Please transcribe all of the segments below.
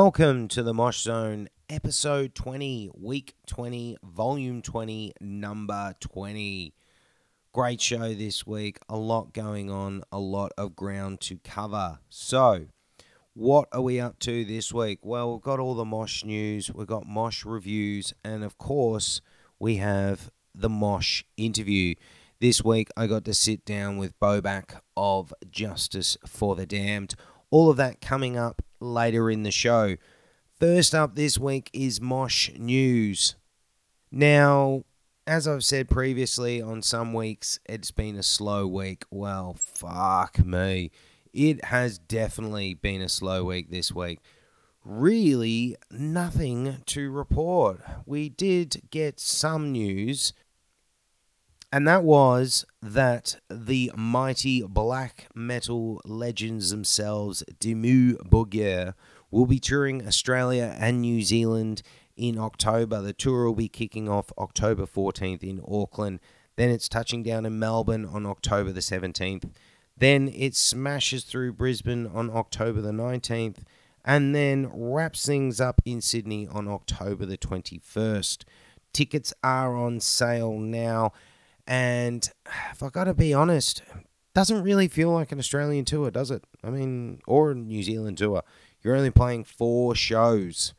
Welcome to the Mosh Zone, episode 20, week 20, volume 20, number 20. Great show this week. A lot going on, a lot of ground to cover. So, what are we up to this week? Well, we've got all the Mosh news, we've got Mosh reviews, and of course, we have the Mosh interview. This week, I got to sit down with Bobak of Justice for the Damned. All of that coming up later in the show. First up this week is Mosh News. Now, as I've said previously, on some weeks it's been a slow week. Well, fuck me. It has definitely been a slow week this week. Really, nothing to report. We did get some news, and that was that the mighty black metal legends themselves, Dimmu Borgir, will be touring Australia and New Zealand in October. The tour will be kicking off October 14th in Auckland. Then it's touching down in Melbourne on October the 17th. Then it smashes through Brisbane on October the 19th and then wraps things up in Sydney on October the 21st. Tickets are on sale now. And if I got to be honest, doesn't really feel like an Australian tour, does it? I mean, or a New Zealand tour. You're only playing four shows.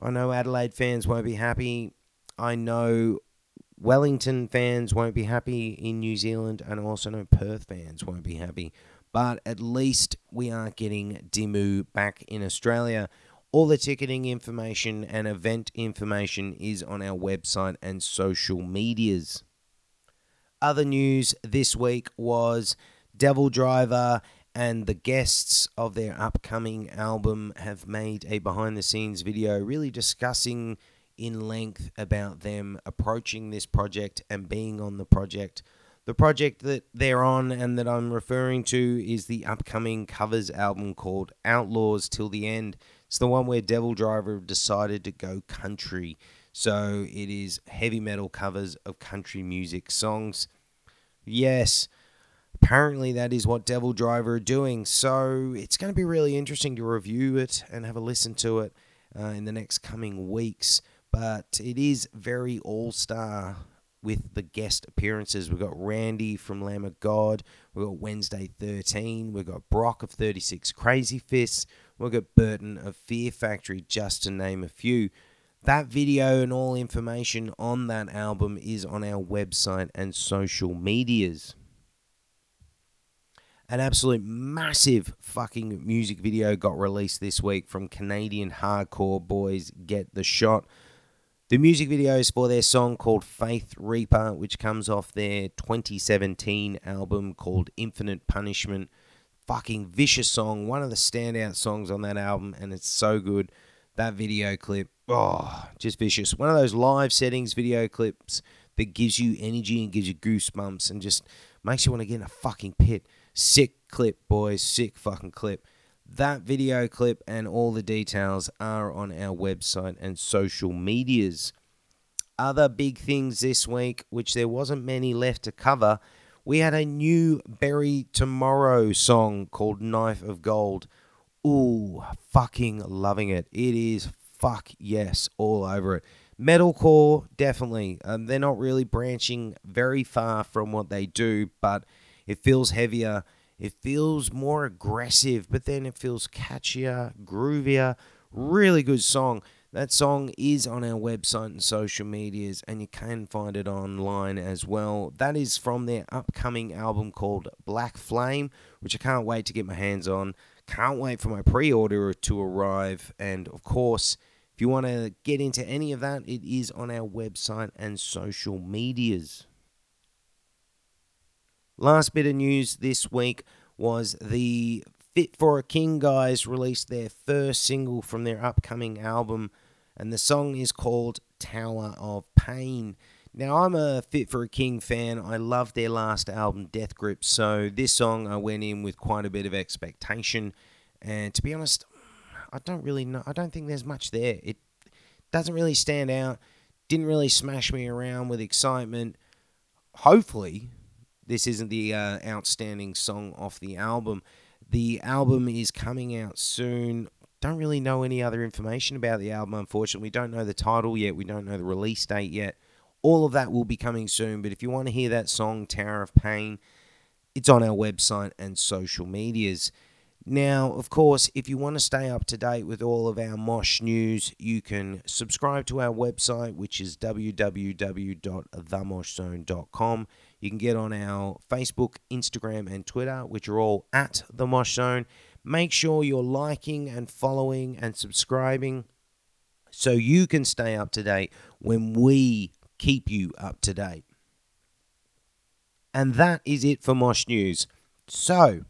I know Adelaide fans won't be happy. I know Wellington fans won't be happy in New Zealand, and I also know Perth fans won't be happy. But at least we are getting Dimmu back in Australia. All the ticketing information and event information is on our website and social medias. Other news this week was Devil Driver and the guests of their upcoming album have made a behind the scenes video really discussing in length about them approaching this project and being on the project. The project that they're on and that I'm referring to is the upcoming covers album called Outlaws Till the End. It's the one where Devil Driver decided to go country. So it is heavy metal covers of country music songs. Yes, apparently that is what Devil Driver are doing. So it's going to be really interesting to review it and have a listen to it uh, in the next coming weeks. But it is very all star with the guest appearances. We've got Randy from Lamb of God. We've got Wednesday 13. We've got Brock of 36 Crazy Fists. We've got Burton of Fear Factory, just to name a few. That video and all information on that album is on our website and social medias. An absolute massive fucking music video got released this week from Canadian hardcore boys Get the Shot. The music video is for their song called Faith Reaper, which comes off their 2017 album called Infinite Punishment. Fucking vicious song, one of the standout songs on that album, and it's so good. That video clip, oh, just vicious. One of those live settings video clips that gives you energy and gives you goosebumps and just makes you want to get in a fucking pit. Sick clip, boys, sick fucking clip. That video clip and all the details are on our website and social medias. Other big things this week, which there wasn't many left to cover, we had a new Bury Tomorrow song called Knife of Gold. Ooh, fucking loving it. It is fuck yes all over it. Metalcore, definitely. Um, they're not really branching very far from what they do, but it feels heavier it feels more aggressive, but then it feels catchier, groovier. Really good song. That song is on our website and social medias, and you can find it online as well. That is from their upcoming album called Black Flame, which I can't wait to get my hands on. Can't wait for my pre order to arrive. And of course, if you want to get into any of that, it is on our website and social medias. Last bit of news this week was the Fit for a King guys released their first single from their upcoming album, and the song is called Tower of Pain. Now, I'm a Fit for a King fan. I love their last album, Death Grip, so this song I went in with quite a bit of expectation. And to be honest, I don't really know. I don't think there's much there. It doesn't really stand out. Didn't really smash me around with excitement. Hopefully, this isn't the uh, outstanding song off the album. The album is coming out soon. don't really know any other information about the album, unfortunately. We don't know the title yet, we don't know the release date yet. All of that will be coming soon, but if you want to hear that song, Tower of Pain, it's on our website and social medias. Now, of course, if you want to stay up to date with all of our Mosh news, you can subscribe to our website, which is www.themoshzone.com. You can get on our Facebook, Instagram, and Twitter, which are all at The Mosh Zone. Make sure you're liking and following and subscribing so you can stay up to date when we keep you up to date. And that is it for Mosh News. So,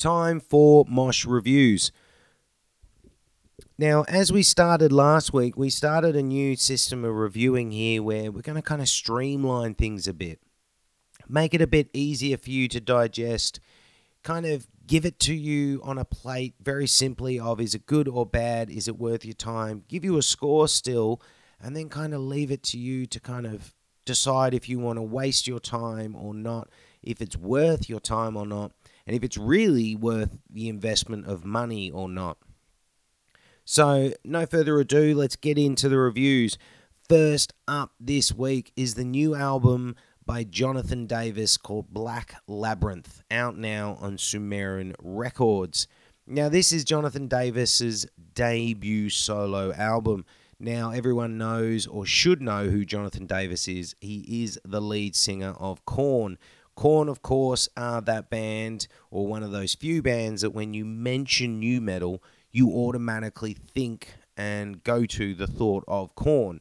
time for Mosh Reviews. Now, as we started last week, we started a new system of reviewing here where we're going to kind of streamline things a bit, make it a bit easier for you to digest, kind of give it to you on a plate very simply of is it good or bad, is it worth your time, give you a score still, and then kind of leave it to you to kind of decide if you want to waste your time or not, if it's worth your time or not and if it's really worth the investment of money or not. So, no further ado, let's get into the reviews. First up this week is the new album by Jonathan Davis called Black Labyrinth, out now on Sumerian Records. Now, this is Jonathan Davis's debut solo album. Now, everyone knows or should know who Jonathan Davis is. He is the lead singer of Korn, Korn, of course, are that band or one of those few bands that when you mention nu metal, you automatically think and go to the thought of Korn.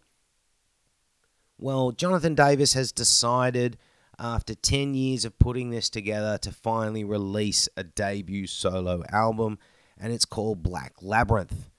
Well, Jonathan Davis has decided after 10 years of putting this together to finally release a debut solo album, and it's called Black Labyrinth.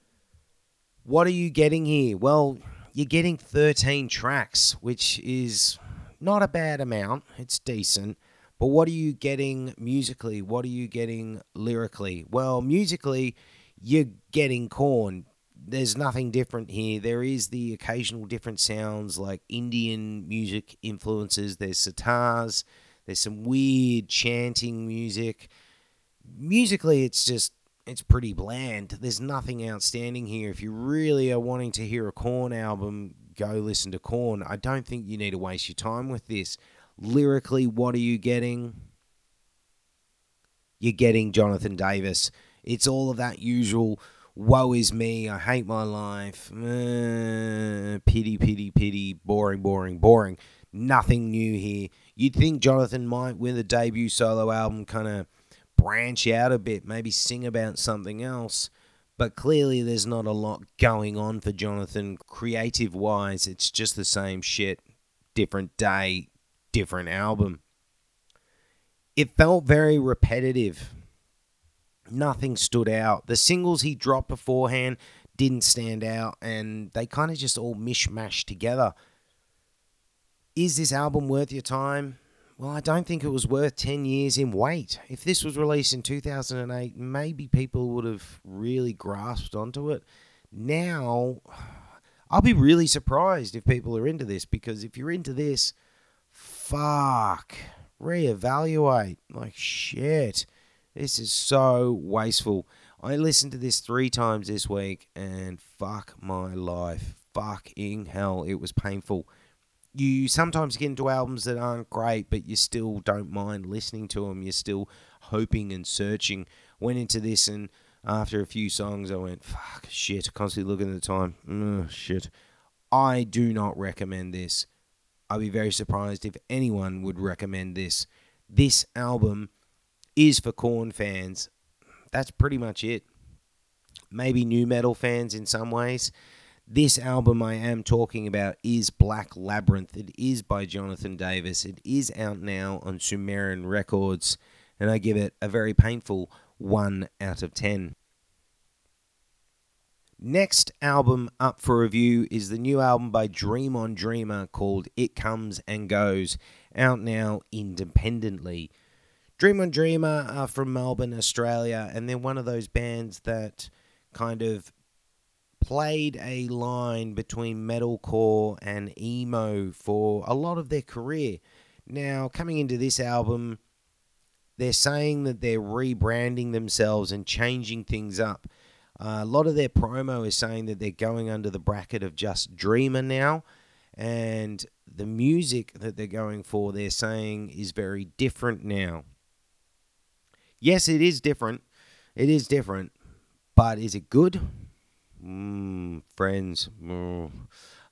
What are you getting here? Well, you're getting 13 tracks, which is not a bad amount, it's decent. But what are you getting musically? What are you getting lyrically? Well, musically, you're getting Korn. There's nothing different here. There is the occasional different sounds like Indian music influences. There's sitars. There's some weird chanting music. Musically, it's just it's pretty bland. There's nothing outstanding here. If you really are wanting to hear a Korn album, go listen to Korn. I don't think you need to waste your time with this. Lyrically, what are you getting? You're getting Jonathan Davis. It's all of that usual woe is me, I hate my life, uh, pity, pity, pity, boring, boring, boring. Nothing new here. You'd think Jonathan might, with a debut solo album, kind of branch out a bit, maybe sing about something else. But clearly, there's not a lot going on for Jonathan creative wise. It's just the same shit, different day, different album. It felt very repetitive. Nothing stood out. The singles he dropped beforehand didn't stand out, and they kind of just all mishmashed together. Is this album worth your time? Well, I don't think it was worth 10 years in wait. If this was released in 2008, maybe people would have really grasped onto it. Now, I'll be really surprised if people are into this because if you're into this, fuck, reevaluate. Like, shit, this is so wasteful. I listened to this three times this week and fuck my life. Fucking hell, it was painful. You sometimes get into albums that aren't great, but you still don't mind listening to them. You're still hoping and searching. Went into this, and after a few songs, I went, fuck, shit. Constantly looking at the time. Shit. I do not recommend this. I'd be very surprised if anyone would recommend this. This album is for Korn fans. That's pretty much it. Maybe nu metal fans in some ways. This album I am talking about is Black Labyrinth. It is by Jonathan Davis. It is out now on Sumerian Records, and I give it a very painful 1 out of 10. Next album up for review is the new album by Dream on Dreamer called It Comes and Goes, out now independently. Dream on Dreamer are from Melbourne, Australia, and they're one of those bands that kind of played a line between metalcore and emo for a lot of their career. Now, coming into this album, they're saying that they're rebranding themselves and changing things up. Uh, a lot of their promo is saying that they're going under the bracket of just Dreamer now, and the music that they're going for, they're saying, is very different now. Yes, it is different. It is different, but is it good? Mm, friends, mm,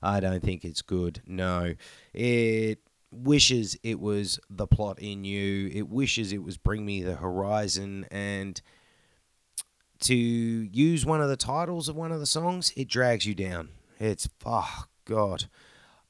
I don't think it's good. No, it wishes it was the plot in you. It wishes it was Bring Me the Horizon. And to use one of the titles of one of the songs, it drags you down. It's, oh, God.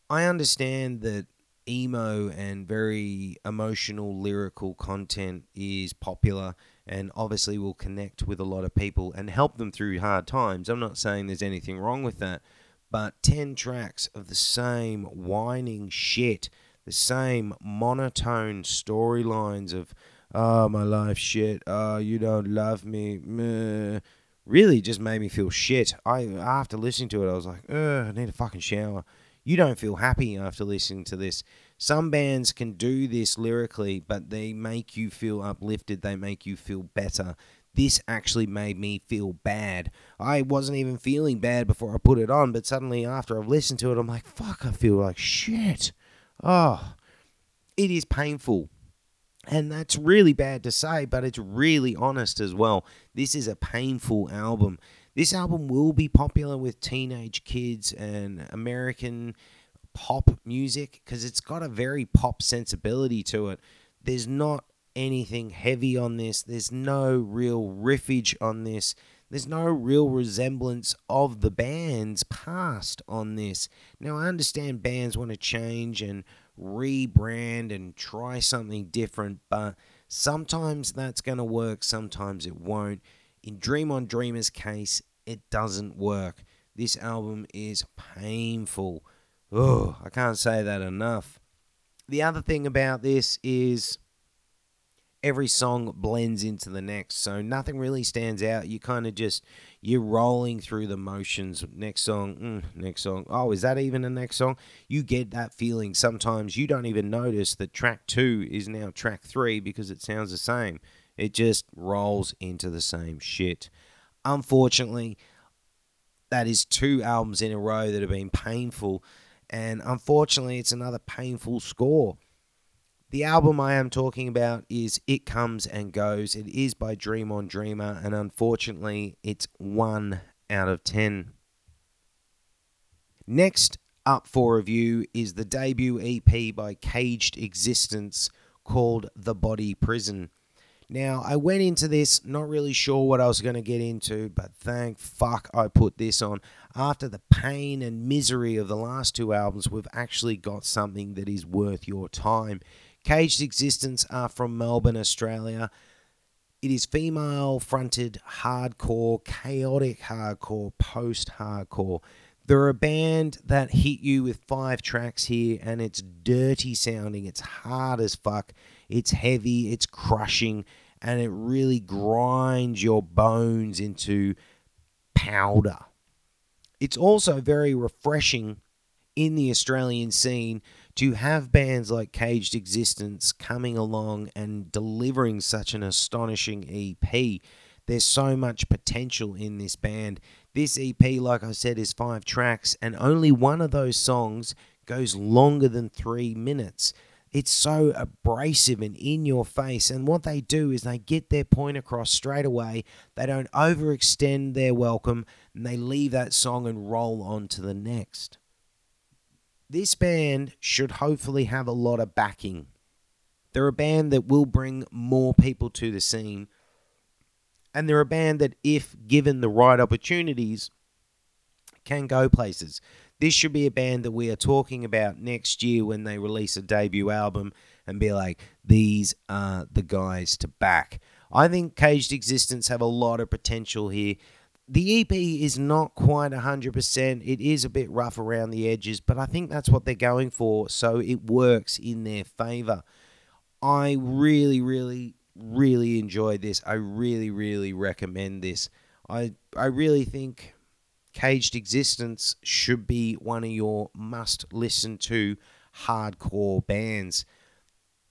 I understand that emo and very emotional lyrical content is popular and obviously will connect with a lot of people and help them through hard times. I'm not saying there's anything wrong with that, but 10 tracks of the same whining shit the same monotone storylines of oh my life shit. Oh you don't love me. Meh. really just made me feel shit. I after listening to it i was like i need a fucking shower. You don't feel happy after listening to this some bands can do this lyrically but they make you feel uplifted they make you feel better this actually made me feel bad. I wasn't even feeling bad before I put it on, but suddenly after I've listened to it, I'm like, fuck, I feel like shit. Oh, it is painful. And that's really bad to say, but it's really honest as well. This is a painful album. This album will be popular with teenage kids and American pop music because it's got a very pop sensibility to it. There's not anything heavy on this, there's no real riffage on this. There's no real resemblance of the band's past on this. Now, I understand bands want to change and rebrand and try something different, but sometimes that's going to work, sometimes it won't. In Dream on Dreamer's case, it doesn't work. This album is painful. Oh, I can't say that enough. The other thing about this is every song blends into the next so nothing really stands out. You kind of just you're rolling through the motions. Next song mm, next song. Oh is that even a next song? You get that feeling. Sometimes you don't even notice that track two is now track three because it sounds the same. It just rolls into the same shit. Unfortunately that is two albums in a row that have been painful and unfortunately it's another painful score the album I am talking about is It Comes and Goes. It is by Dream on Dreamer, and unfortunately, it's 1 out of 10. Next up for review is the debut EP by Caged Existence called The Body Prison. Now, I went into this not really sure what I was going to get into, but thank fuck I put this on. After the pain and misery of the last two albums, we've actually got something that is worth your time. Caged Existence are from Melbourne, Australia. It is female fronted hardcore, chaotic hardcore, post hardcore. They're a band that hit you with five tracks here, and it's dirty sounding. It's hard as fuck. It's heavy. It's crushing, and it really grinds your bones into powder. It's also very refreshing in the Australian scene to have bands like Caged Existence coming along and delivering such an astonishing EP. There's so much potential in this band. This EP, like I said, is five tracks, and only one of those songs goes longer than three minutes. It's so abrasive and in your face. And what they do is they get their point across straight away. They don't overextend their welcome and they leave that song and roll on to the next this band should hopefully have a lot of backing. They're a band that will bring more people to the scene. And they're a band that, if given the right opportunities, can go places. This should be a band that we are talking about next year when they release a debut album and be like, these are the guys to back. I think Caged Existence have a lot of potential here the EP is not quite 100%. It is a bit rough around the edges, but I think that's what they're going for, so it works in their favor. I really, really, really enjoyed this. I really, really recommend this. I, I really think Caged Existence should be one of your must listen to hardcore bands.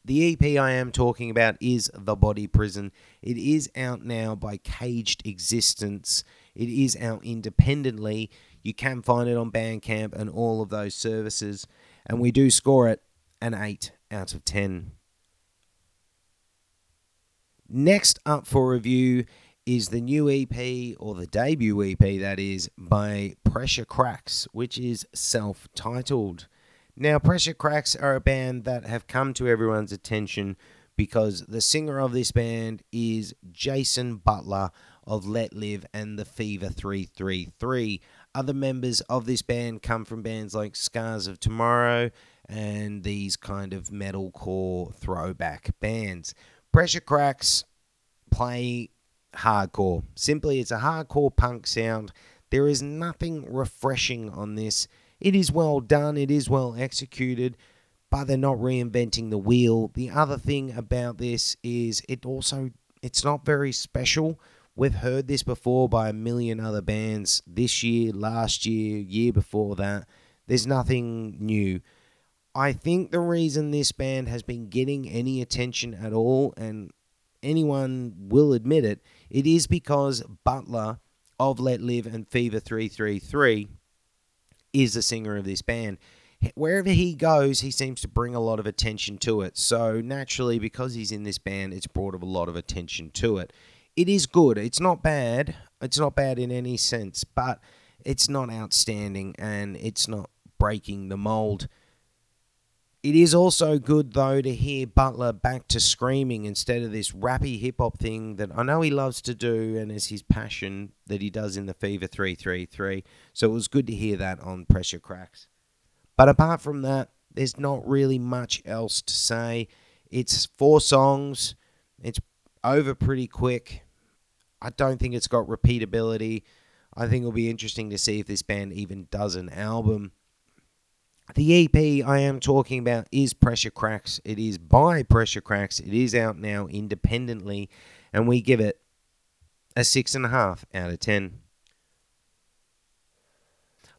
The EP I am talking about is The Body Prison. It is out now by Caged Existence. It is out independently. You can find it on Bandcamp and all of those services. And we do score it an 8 out of 10. Next up for review is the new EP, or the debut EP that is, by Pressure Cracks, which is self titled. Now, Pressure Cracks are a band that have come to everyone's attention because the singer of this band is Jason Butler of Let Live and the Fever 333. Other members of this band come from bands like Scars of Tomorrow and these kind of metalcore throwback bands. Pressure Cracks play hardcore. Simply, it's a hardcore punk sound. There is nothing refreshing on this. It is well done, it is well executed, but they're not reinventing the wheel. The other thing about this is it also it's not very special. We've heard this before by a million other bands this year, last year, year before that. There's nothing new. I think the reason this band has been getting any attention at all, and anyone will admit it, it is because Butler of Let Live and Fever 333 is the singer of this band. Wherever he goes, he seems to bring a lot of attention to it. So, naturally, because he's in this band, it's brought a lot of attention to it. It is good. It's not bad. It's not bad in any sense, but it's not outstanding and it's not breaking the mold. It is also good though to hear Butler back to screaming instead of this rappy hip hop thing that I know he loves to do and is his passion that he does in the Fever 333. So it was good to hear that on Pressure Cracks. But apart from that, there's not really much else to say. It's four songs. It's over pretty quick. I don't think it's got repeatability. I think it'll be interesting to see if this band even does an album. The EP I am talking about is Pressure Cracks. It is by Pressure Cracks. It is out now independently, and we give it a six and a half out of ten.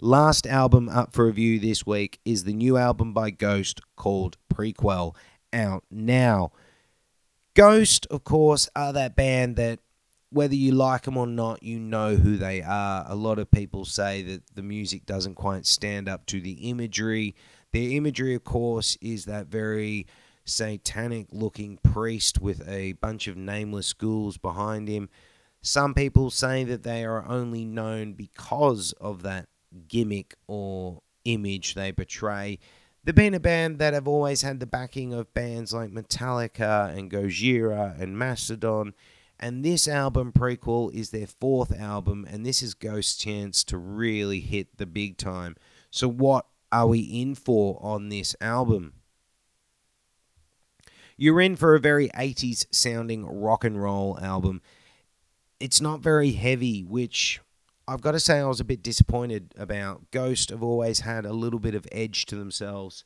Last album up for review this week is the new album by Ghost called Prequelle, out now. Ghost, of course, are that band that whether you like them or not, you know who they are. A lot of people say that the music doesn't quite stand up to the imagery. Their imagery, of course, is that very satanic looking priest with a bunch of nameless ghouls behind him. Some people say that they are only known because of that gimmick or image they portray. They've been a band that have always had the backing of bands like Metallica and Gojira and Mastodon and this album, Prequelle, is their fourth album, and this is Ghost's chance to really hit the big time. So, what are we in for on this album? You're in for a very 80s sounding rock and roll album. It's not very heavy, which I've got to say I was a bit disappointed about. Ghost have always had a little bit of edge to themselves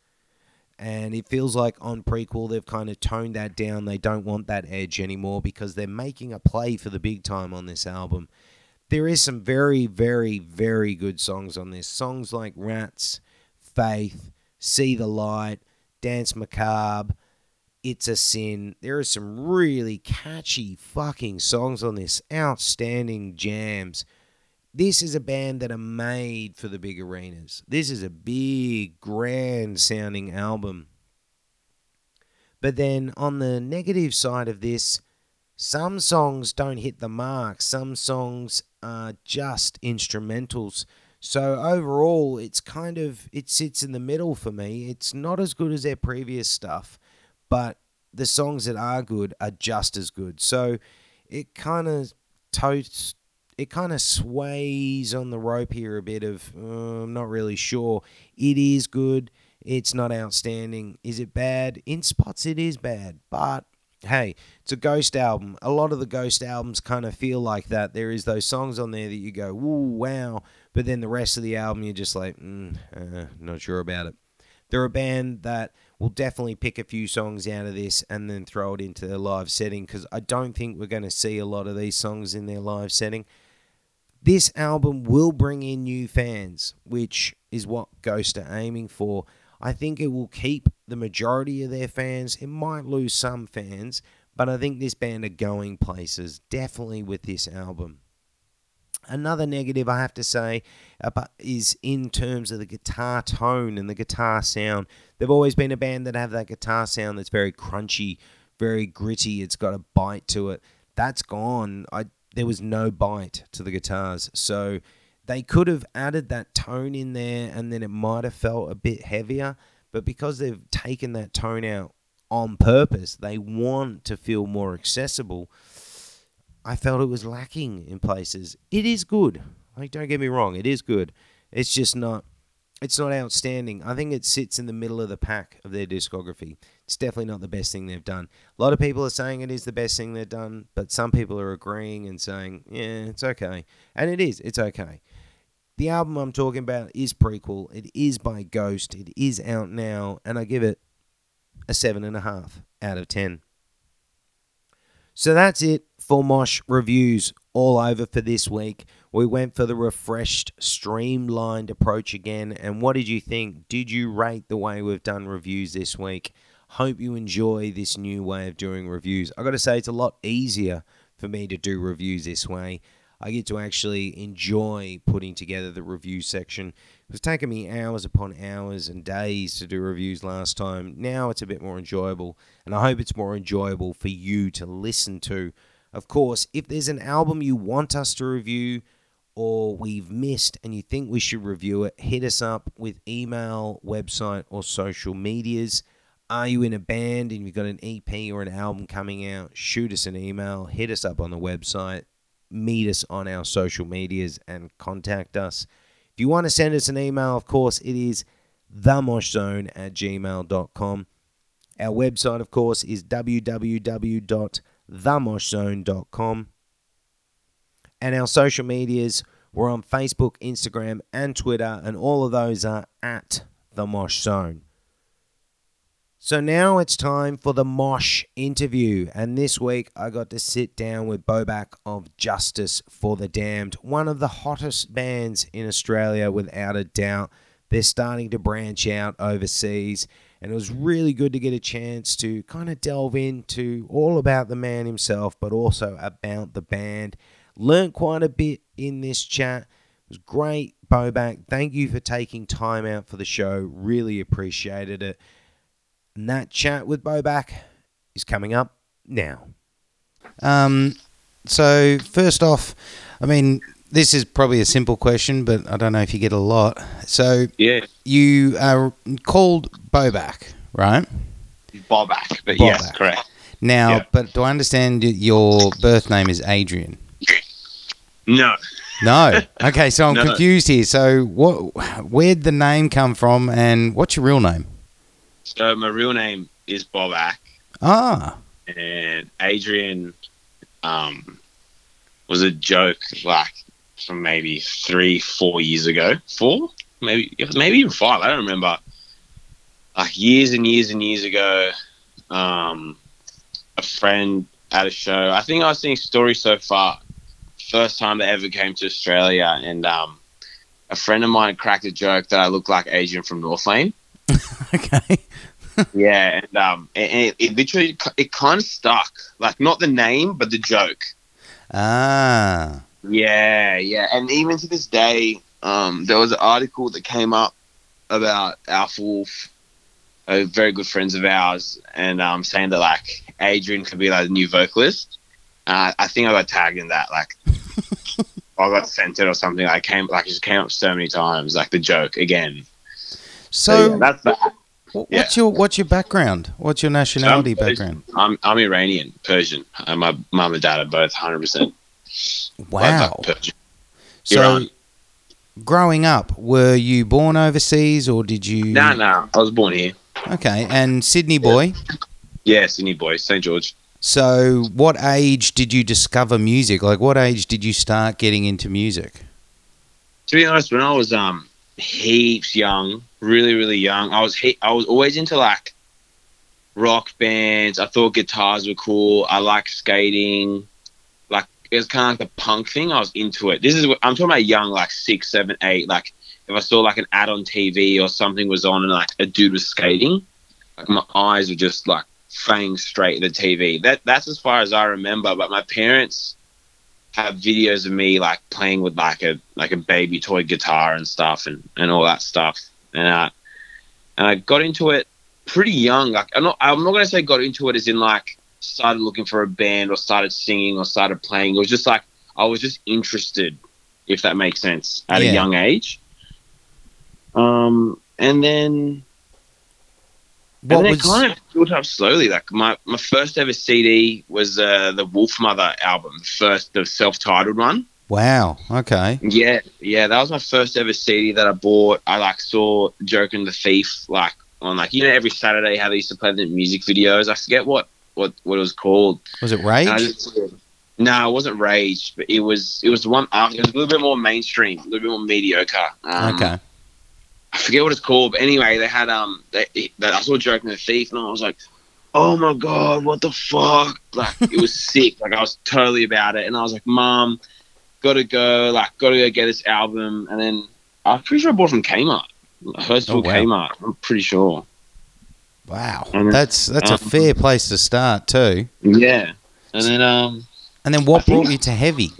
and it feels like on Prequelle they've kind of toned that down. They don't want that edge anymore because they're making a play for the big time on this album. There is some very, very, very good songs on this. Songs like Rats, Faith, See the Light, Dance Macabre, It's a Sin. There are some really catchy fucking songs on this. Outstanding jams this is a band that are made for the big arenas. This is a big, grand sounding album. But then on the negative side of this, some songs don't hit the mark. Some songs are just instrumentals. So overall, it's kind of it sits in the middle for me. It's not as good as their previous stuff, but the songs that are good are just as good. So it kind of totes it kind of sways on the rope here a bit of uh, I'm not really sure. It is good. It's not outstanding. Is it bad? In spots, it is bad. But hey, it's a Ghost album. A lot of the Ghost albums kind of feel like that. There is those songs on there that you go, "Ooh, wow," but then the rest of the album, you're just like, mm, uh, not sure about it. They're a band that will definitely pick a few songs out of this and then throw it into their live setting because I don't think we're going to see a lot of these songs in their live setting. This album will bring in new fans, which is what Ghost are aiming for. I think it will keep the majority of their fans. It might lose some fans, but I think this band are going places, definitely with this album. Another negative I have to say is in terms of the guitar tone and the guitar sound. They've always been a band that have that guitar sound that's very crunchy, very gritty. It's got a bite to it. That's gone. I there was no bite to the guitars, so they could have added that tone in there, and then it might have felt a bit heavier. But because they've taken that tone out on purpose, they want to feel more accessible I felt it was lacking in places. It is good. Like don't get me wrong, it is good. It's just not it's not outstanding. I think it sits in the middle of the pack of their discography. It's definitely not the best thing they've done. A lot of people are saying it is the best thing they've done, but some people are agreeing and saying, yeah, it's okay. And it is, it's okay. The album I'm talking about is Prequelle. It is by Ghost. It is out now, and I give it a seven and a half out of ten. So that's it for Mosh reviews all over for this week. We went for the refreshed, streamlined approach again. And what did you think? Did you rate the way we've done reviews this week? Hope you enjoy this new way of doing reviews. I got to say, it's a lot easier for me to do reviews this way. I get to actually enjoy putting together the review section. It was taking me hours upon hours and days to do reviews last time. Now it's a bit more enjoyable, and I hope it's more enjoyable for you to listen to. Of course, if there's an album you want us to review or we've missed and you think we should review it, hit us up with email, website, or social medias. Are you in a band and you've got an EP or an album coming out? Shoot us an email, hit us up on the website meet us on our social medias and contact us. If you want to send us an email, of course, it is themoshzone at gmail.com. Our website, of course, is www.themoshzone.com. And our social medias, we're on Facebook, Instagram, and Twitter, and all of those are at The Mosh Zone. So now it's time for the Mosh interview. And this week I got to sit down with Bobak of Justice for the Damned, one of the hottest bands in Australia without a doubt. They're starting to branch out overseas. And it was really good to get a chance to kind of delve into all about the man himself, but also about the band. Learned quite a bit in this chat. It was great, Bobak. Thank you for taking time out for the show. Really appreciated it. And that chat with Bobak is coming up now. Um, so first off, I mean, this is probably a simple question, but I don't know if you get a lot. So yeah, you are called Bobak, right? Bobak, but Bobak. yes, correct. Now, yeah. but do I understand your birth name is Adrian? No. No. Okay, so I'm no. confused here. So, what? Where'd the name come from, and what's your real name? So my real name is Bobak. Ah. And Adrian um, was a joke like from maybe three, four years ago. Four? Maybe maybe even five. I don't remember. Like years and years and years ago, um, a friend at a show. I think I was seeing Story So Far. First time they ever came to Australia, and um, a friend of mine cracked a joke that I look like Adrian from Northlane. okay. yeah, and um, and it, it literally it kind of stuck. Like not the name, but the joke. Ah. Yeah, yeah, and even to this day, um, there was an article that came up about Alpha Wolf, a very good friends of ours, and um, saying that like Adrian could be like the new vocalist. Uh, I think I got tagged in that. Like, I got sent it or something. I came like it just came up so many times. Like the joke again. So, so yeah, that's that. What's yeah. your What's your background? What's your nationality so I'm, background? I'm I'm Iranian, Persian. And my mum and dad are both 100. percent Wow. So, Iran. growing up, were you born overseas or did you? No, nah, no, nah, I was born here. Okay, and Sydney boy. Yeah, yeah Sydney boy, St George. So, what age did you discover music? Like, what age did you start getting into music? To be honest, when I was um heaps young, really, really young. I was he- I was always into like rock bands. I thought guitars were cool. I liked skating. Like it was kind of like the punk thing. I was into it. This is what I'm talking about. Young, like six, seven, eight. Like if I saw like an ad on TV or something was on and like a dude was skating, like my eyes were just like fang straight to the TV. That that's as far as I remember. But my parents have videos of me like playing with like a like a baby toy guitar and stuff and, and all that stuff. And I and I got into it pretty young. Like I'm not I'm not gonna say got into it as in like started looking for a band or started singing or started playing. It was just like I was just interested, if that makes sense, at Yeah. a young age. Um, and then What and then was it kind of built up slowly. Like my, my first ever CD was uh, the Wolfmother album, the first the self titled one. wow? Okay. Yeah, yeah, that was my first ever CD that I bought. I like saw Joker and the Thief like on like you know every Saturday how they used to play the music videos. I forget what what what it was called. Was it Rage? Just, no, it wasn't Rage, but it was it was the one after. It was a little bit more mainstream, a little bit more mediocre. Um, okay. I forget what it's called, but anyway, they had um, they, they I saw Joker and the Thief, and I was like, oh my god, what the fuck? Like it was sick. Like I was totally about it, and I was like, mom, gotta go, like gotta go get this album, and then I'm pretty sure I bought it from Kmart, Hurstville Oh, wow. Kmart. I'm pretty sure. Wow. Then- That's that's a um, fair place to start too. Yeah, and then um, And then what I think- brought you to heavy?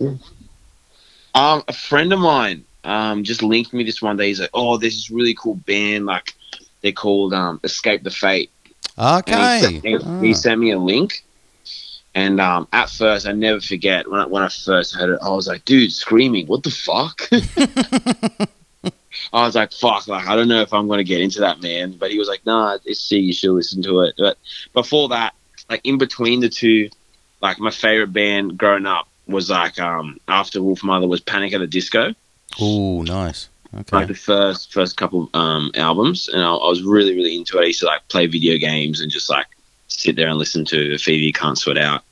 Um, a friend of mine um just linked me this one day. He's like, "Oh, this is really cool band. Like, they're called um Escape the Fate." Okay. he, sent, he, Ah. he sent me a link, and um, at first, I never forget when I, when I first heard it, I was like, "Dude, screaming! What the fuck?" I was like, "Fuck!" Like, I don't know if I'm gonna get into that, man. But he was like, "Nah, it's sick. You should listen to it." But before that, like in between the two, like my favorite band growing up was like um after Wolfmother was Panic at the Disco Ooh, nice. Okay. like the first first couple um albums and I, I was really really into it i used to like play video games and just like sit there and listen to Fever You Can't Sweat Out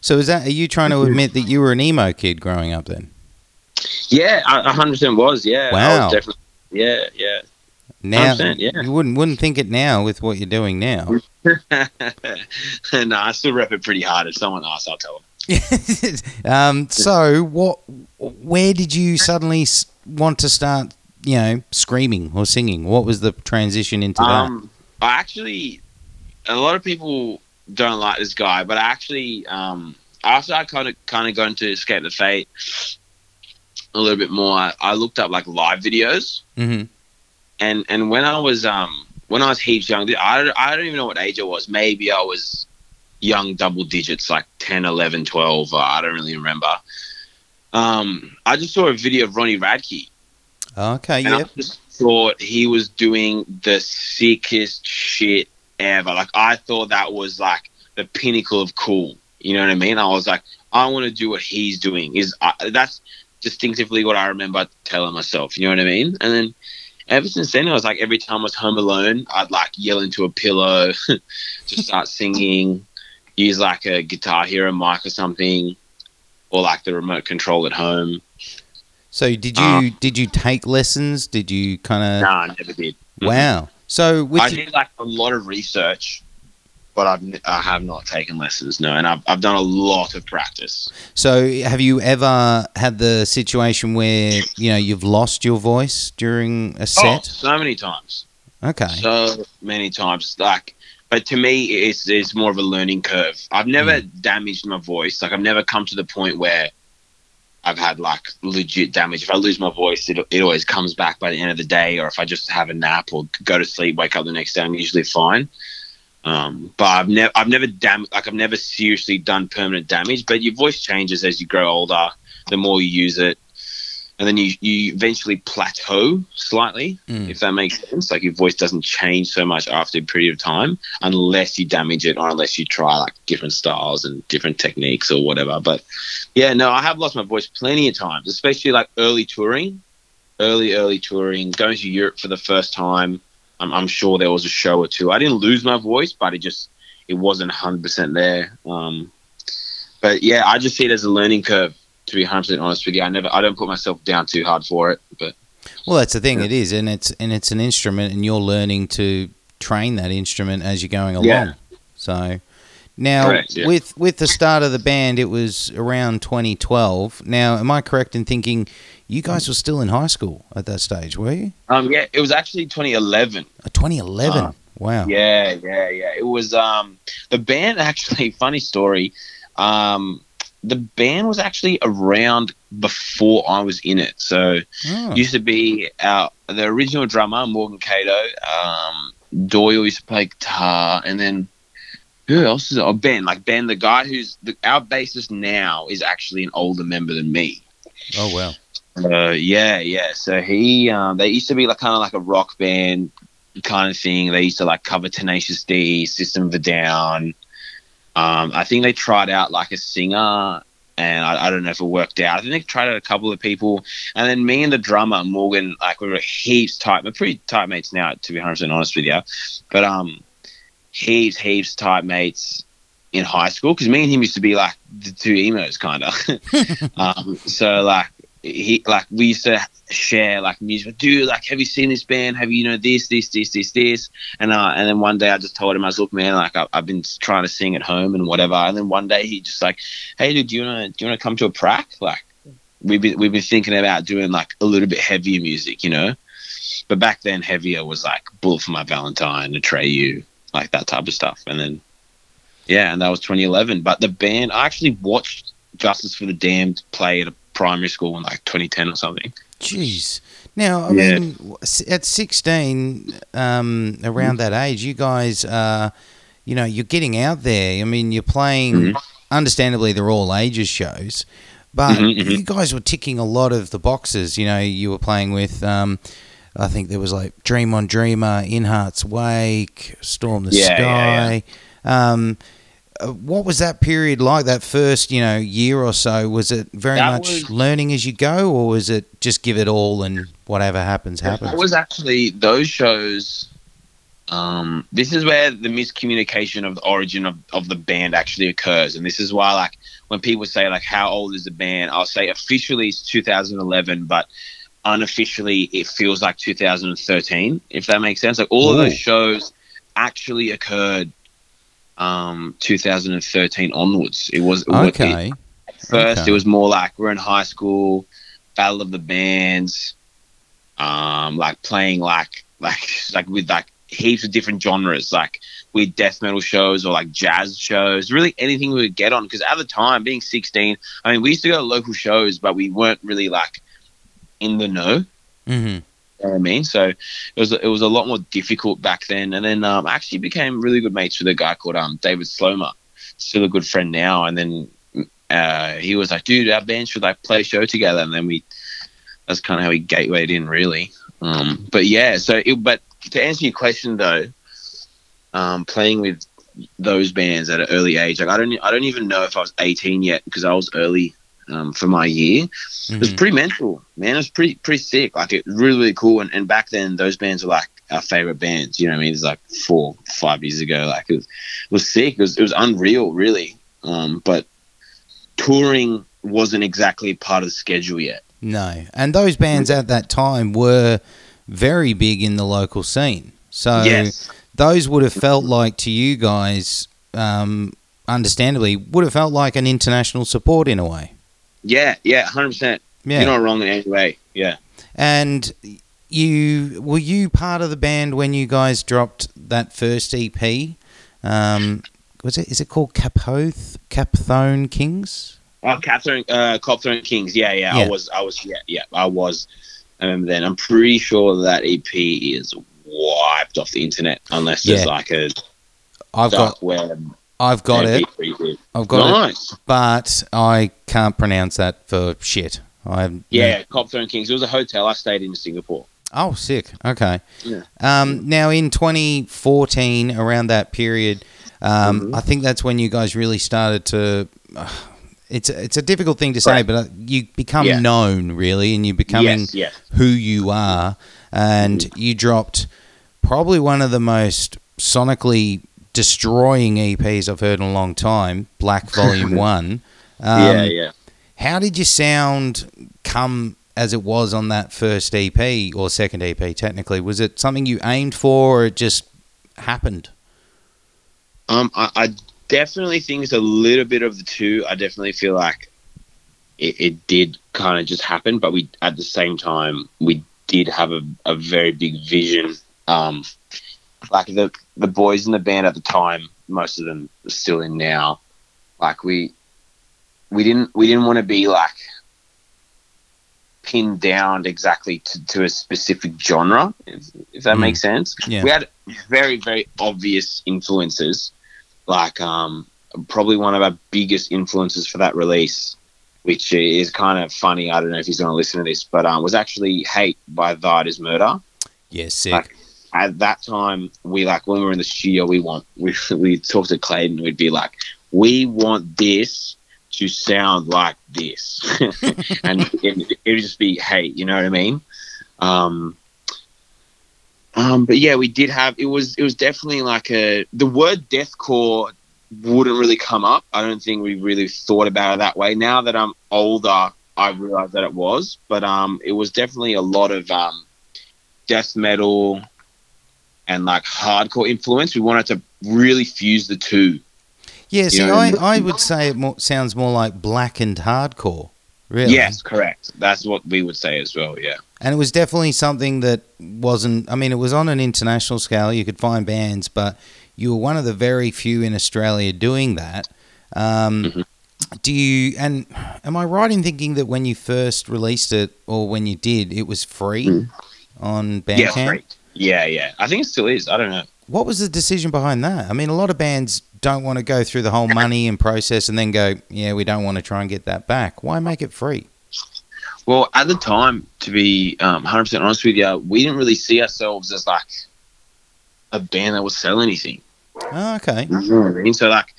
So is that are you trying to admit that you were an emo kid growing up then? yeah I, a 100% was yeah Wow. was definitely yeah yeah Now yeah. you wouldn't wouldn't think it now with what you're doing now. no i still rep it pretty hard if someone asks i'll tell them um, so what? Where did you suddenly want to start? You know, screaming or singing. What was the transition into that? um i actually a lot of people don't like this guy but I actually um after i kind of kind of got into escape the fate a little bit more I, I looked up like live videos hmm and and when I was um when I was heaps young, I don't, I don't even know what age I was. Maybe I was young double digits, like 10, 11, 12. Uh, I don't really remember. Um, I just saw a video of Ronnie Radke, Okay. and I just thought he was doing the sickest shit ever. Like I thought that was like the pinnacle of cool. You know what I mean? I was like, I want to do what he's doing. Is uh, that's distinctively what I remember telling myself. You know what I mean? And then ever since then, I was like, every time I was home alone, I'd like yell into a pillow, just start singing, use like a Guitar Hero mic or something, or like the remote control at home. So did you Uh, did you take lessons? Did you kind Nah, of? I never did. Wow. So with I did like a lot of research, but I've I have not taken lessons. No, and I've I've done a lot of practice. so have you ever had the situation where you know you've lost your voice during a set? Oh, set? so many times, Okay. so many times. Like, but to me, it's it's more of a learning curve. I've never damaged my voice. Like, I've never come to the point where I've had like legit damage. If I lose my voice, it it always comes back by the end of the day. Or if I just have a nap or go to sleep, wake up the next day, I'm usually fine. Um, but I've never, I've never dam- like I've never seriously done permanent damage. But your voice changes as you grow older. The more you use it, and then you you eventually plateau slightly, Mm. if that makes sense. Like your voice doesn't change so much after a period of time, unless you damage it or unless you try like different styles and different techniques or whatever. But yeah, no, I have lost my voice plenty of times, especially like early touring, early early touring, going to Europe for the first time. I'm, I'm sure there was a show or two. I didn't lose my voice, but it just it wasn't 100% there. Um, but yeah, I just see it as a learning curve. To be 100% honest with you, I never, I don't put myself down too hard for it. But Well, that's the thing. Yeah. It is, and it's and it's an instrument, and you're learning to train that instrument as you're going along. Yeah. So, Now, Correct, yeah. with with the start of the band, it was around 2012. Now, am I correct in thinking you guys were still in high school at that stage? Were you? Um, yeah, it was actually 2011. Uh, 2011. Uh, wow. Yeah, yeah, yeah. It was um the band actually funny story. Um the band was actually around before I was in it. So Oh. used to be our the original drummer, Morgan Cato, um Doyle used to play guitar and then who else is it? Oh Ben, like Ben, the guy who's the, our bassist now is actually an older member than me. oh wow. Uh, yeah, yeah. So he, um, they used to be like kind of like a rock band kind of thing. They used to like cover Tenacious D, System of a Down. Um, I think they tried out like a singer, and I, I don't know if it worked out. I think they tried out a couple of people, and then me and the drummer Morgan, like we were heaps tight. We're pretty tight mates now, to be hundred percent honest with you. But um, heaps, heaps tight mates in high school because me and him used to be like the two emos, kind of. um, so like he like we used to share like music. Dude, like, have you seen this band? Have you, you know this, this, this, this, this? And uh, and then one day I just told him I was look, man, like I, I've been trying to sing at home and whatever. And then one day he just like, hey, dude, do you wanna do you wanna come to a prac? Like we've been we've been thinking about doing like a little bit heavier music, you know. But back then, heavier was like Bullet for My Valentine, Atreyu, like that type of stuff. And then, yeah, and that was 2011. But the band, I actually watched Justice for the Damned play at a primary school in like 2010 or something. Jeez. Now, I Yeah. mean, at 16, um, around that age, you guys, uh, you know, you're getting out there. I mean, you're playing, Mhm. understandably, they're all ages shows, but Mhm, mhm. you guys were ticking a lot of the boxes. You know, you were playing with, um, I think there was like Dream on Dreamer, In Heart's Wake, Storm the Yeah, yeah, Sky. Um, uh, what was that period like? That first, you know, year or so, was it very That much was- learning as you go, or was it just give it all and whatever happens happens? That was actually those shows. Um, this is where the miscommunication of the origin of, of the band actually occurs, and this is why, like, when people say like, "How old is the band?" I'll say officially it's 2011, but unofficially it feels like 2013. If that makes sense, like all of those shows actually occurred um 2013 onwards. It was it- okay. First, Okay. it was more like we're in high school, battle of the bands, um, like playing like like like with like heaps of different genres, like with death metal shows or like jazz shows, really anything we would get on. Because at the time, being 16, I mean, we used to go to local shows, but we weren't really like in the know. hmm Know what I mean? So it was it was a lot more difficult back then. And then um, I actually became really good mates with a guy called um, David Slomer, still a good friend now. And then uh, he was like, "Dude, our band should like play a show together." And then we that's kind of how we gatewayed in, really. Um, but yeah, so it, but to answer your question though, um, playing with those bands at an early age, like I don't I don't even know if I was 18 yet because I was early um, for my year. It was Mhm. pretty mental, man. It was pretty pretty sick. Like it was really really cool. And, and back then, those bands were like our favorite bands. You know what I mean? It's like four five years ago. Like it was, it was sick. It was it was unreal, really. Um, but touring wasn't exactly part of the schedule yet. No, and those bands at that time were very big in the local scene. So yes, those would have felt like to you guys, um, understandably, would have felt like an international support in a way. Yeah, yeah, hundred percent. Yeah. You're not wrong in any way. Yeah. And you were you part of the band when you guys dropped that first EP? Um, was it is it called Capoth Capthone Kings? Oh, Catherine, uh, Copthorne Kings. Yeah, yeah, Yeah. I was, I was, yeah, yeah, I was. I remember then. I'm pretty sure that EP is wiped off the internet unless there's like a I've dark got web. I've got it. I've got it, nice. but I can't pronounce that for shit. I Yeah, Copthorne Kings. It was a hotel I stayed in Singapore. Oh, sick. Okay. Yeah. Um, now, in 2014, around that period, um, Mhm. I think that's when you guys really started to. Uh, it's it's a difficult thing to say, Right. but uh, you become Yeah. known really, and you're becoming yes, yes. who you are, and you dropped probably one of the most sonically destroying EPs I've heard in a long time, Black Volume One. Um, yeah, yeah. how did your sound come as it was on that first EP or second EP technically? Was it something you aimed for or it just happened? Um, I, I definitely think it's a little bit of the two. I definitely feel like it, it did kind of just happen, but we at the same time we did have a, a very big vision. Um, like the the boys in the band at the time, most of them are still in now. Like we we didn't we didn't want to be like pinned down exactly to, to a specific genre, if, if that Mm. makes sense. Yeah. We had very very obvious influences, like um, probably one of our biggest influences for that release, which is kind of funny. I don't know if he's going to listen to this, but um, was actually "Hate" by Thy Is Murder Yeah, sick. Like- at that time we like when we were in the studio we want we we talked to Clayton we'd be like we want this to sound like this. And it, it would just be hate you know what I mean? Um um but yeah we did have it was it was definitely like a the word deathcore wouldn't really come up. I don't think we really thought about it that way. Now that I'm older I realize that it was but um it was definitely a lot of um death metal and like hardcore influence. We wanted to really fuse the two. yeah, know, I, I would say it more, sounds more like blackened hardcore. Really? Yes, correct. That's what we would say as well. Yeah. And it was definitely something that wasn't, I mean, it was on an international scale. You could find bands, but you were one of the very few in Australia doing that. Um, Mhm. Do you, and am I right in thinking that when you first released it, or when you did, it was free Mhm. on Yeah, Bandcamp? Yeah, yeah. I think it still is. I don't know. What was the decision behind that? I mean, a lot of bands don't want to go through the whole money and process and then go, yeah, we don't want to try and get that back. Why make it free? Well, at the time, to be um, 100% honest with you, we didn't really see ourselves as like a band that would sell anything. Oh, okay. You know I mean? So like,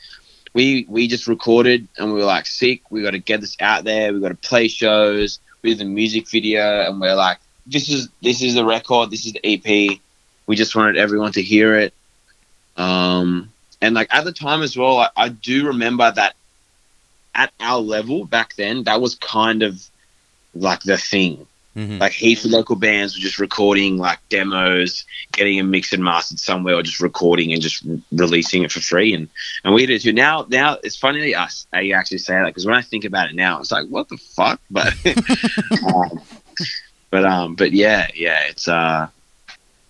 we we just recorded and we were like, sick. We got to get this out there. We got to play shows. We did the music video, and we're like, this is this is the record. This is the EP. We just wanted everyone to hear it. Um, and like at the time as well, I, I do remember that at our level back then, that was kind of like the thing hmm like heaps of local bands were just recording like demos, getting them mixed and mastered somewhere, or just recording and just re- releasing it for free. And and we did too. Now, now it's funny to us how you actually say that because when I think about it now, it's like what the fuck. But um, but um, but yeah, yeah, it's uh,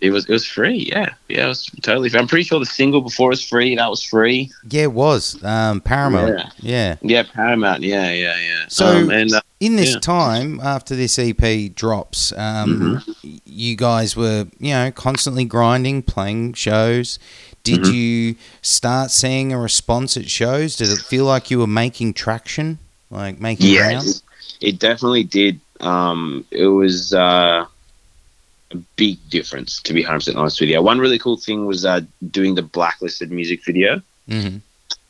it was it was free. Yeah, yeah, it was totally. Free. I'm pretty sure the single before was free. That was free. Yeah, it was. Um, Paramount. Yeah. yeah. Yeah, Paramount. Yeah, yeah, yeah. So- um, and uh, In this Yeah. time, after this EP drops, um, Mm-hmm. you guys were, you know, constantly grinding, playing shows. Did Mhm. you start seeing a response at shows? Did it feel like you were making traction, like making yeah, ground? it, it definitely did. Um, it was uh, a big difference, to be 100% honest with you. One really cool thing was uh, doing the blacklisted music video. hmm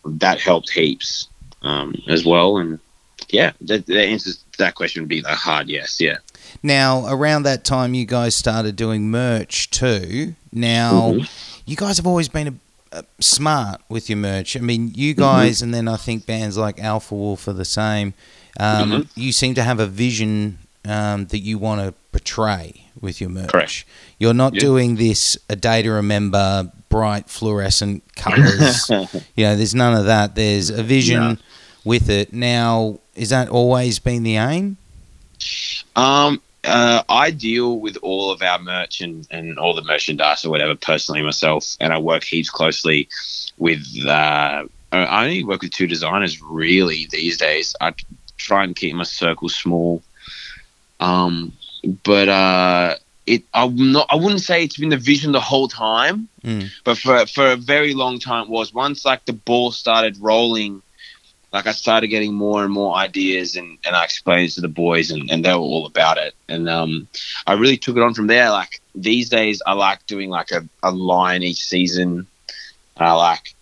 That helped heaps um, as well. And yeah, that, the answer to that question would be a hard yes. Yeah. Now, around that time, you guys started doing merch too. Now, Mhm. you guys have always been a, smart with your merch. I mean, Mm-hmm. you guys, and then I think bands like Alpha Wolf are the same. Um, Mhm. You seem to have a vision um, that you want to portray with your merch. Correct. You're not Yeah. doing this a day to remember, bright fluorescent colors. you know, there's none of that. There's a vision No. with it. Now, is that always been the aim? Um, uh, I deal with all of our merch and, and all the merchandise or whatever personally myself, and I work heaps closely with. Uh, I only work with two designers really these days. I try and keep my circle small. Um, but uh, it I'm not. I wouldn't say it's been the vision the whole time, Mm. but for for a very long time it was. Once like the ball started rolling like I started getting more and more ideas and, and I explained it to the boys and, and they were all about it. And um, I really took it on from there. Like these days I like doing like a, a line each season. I like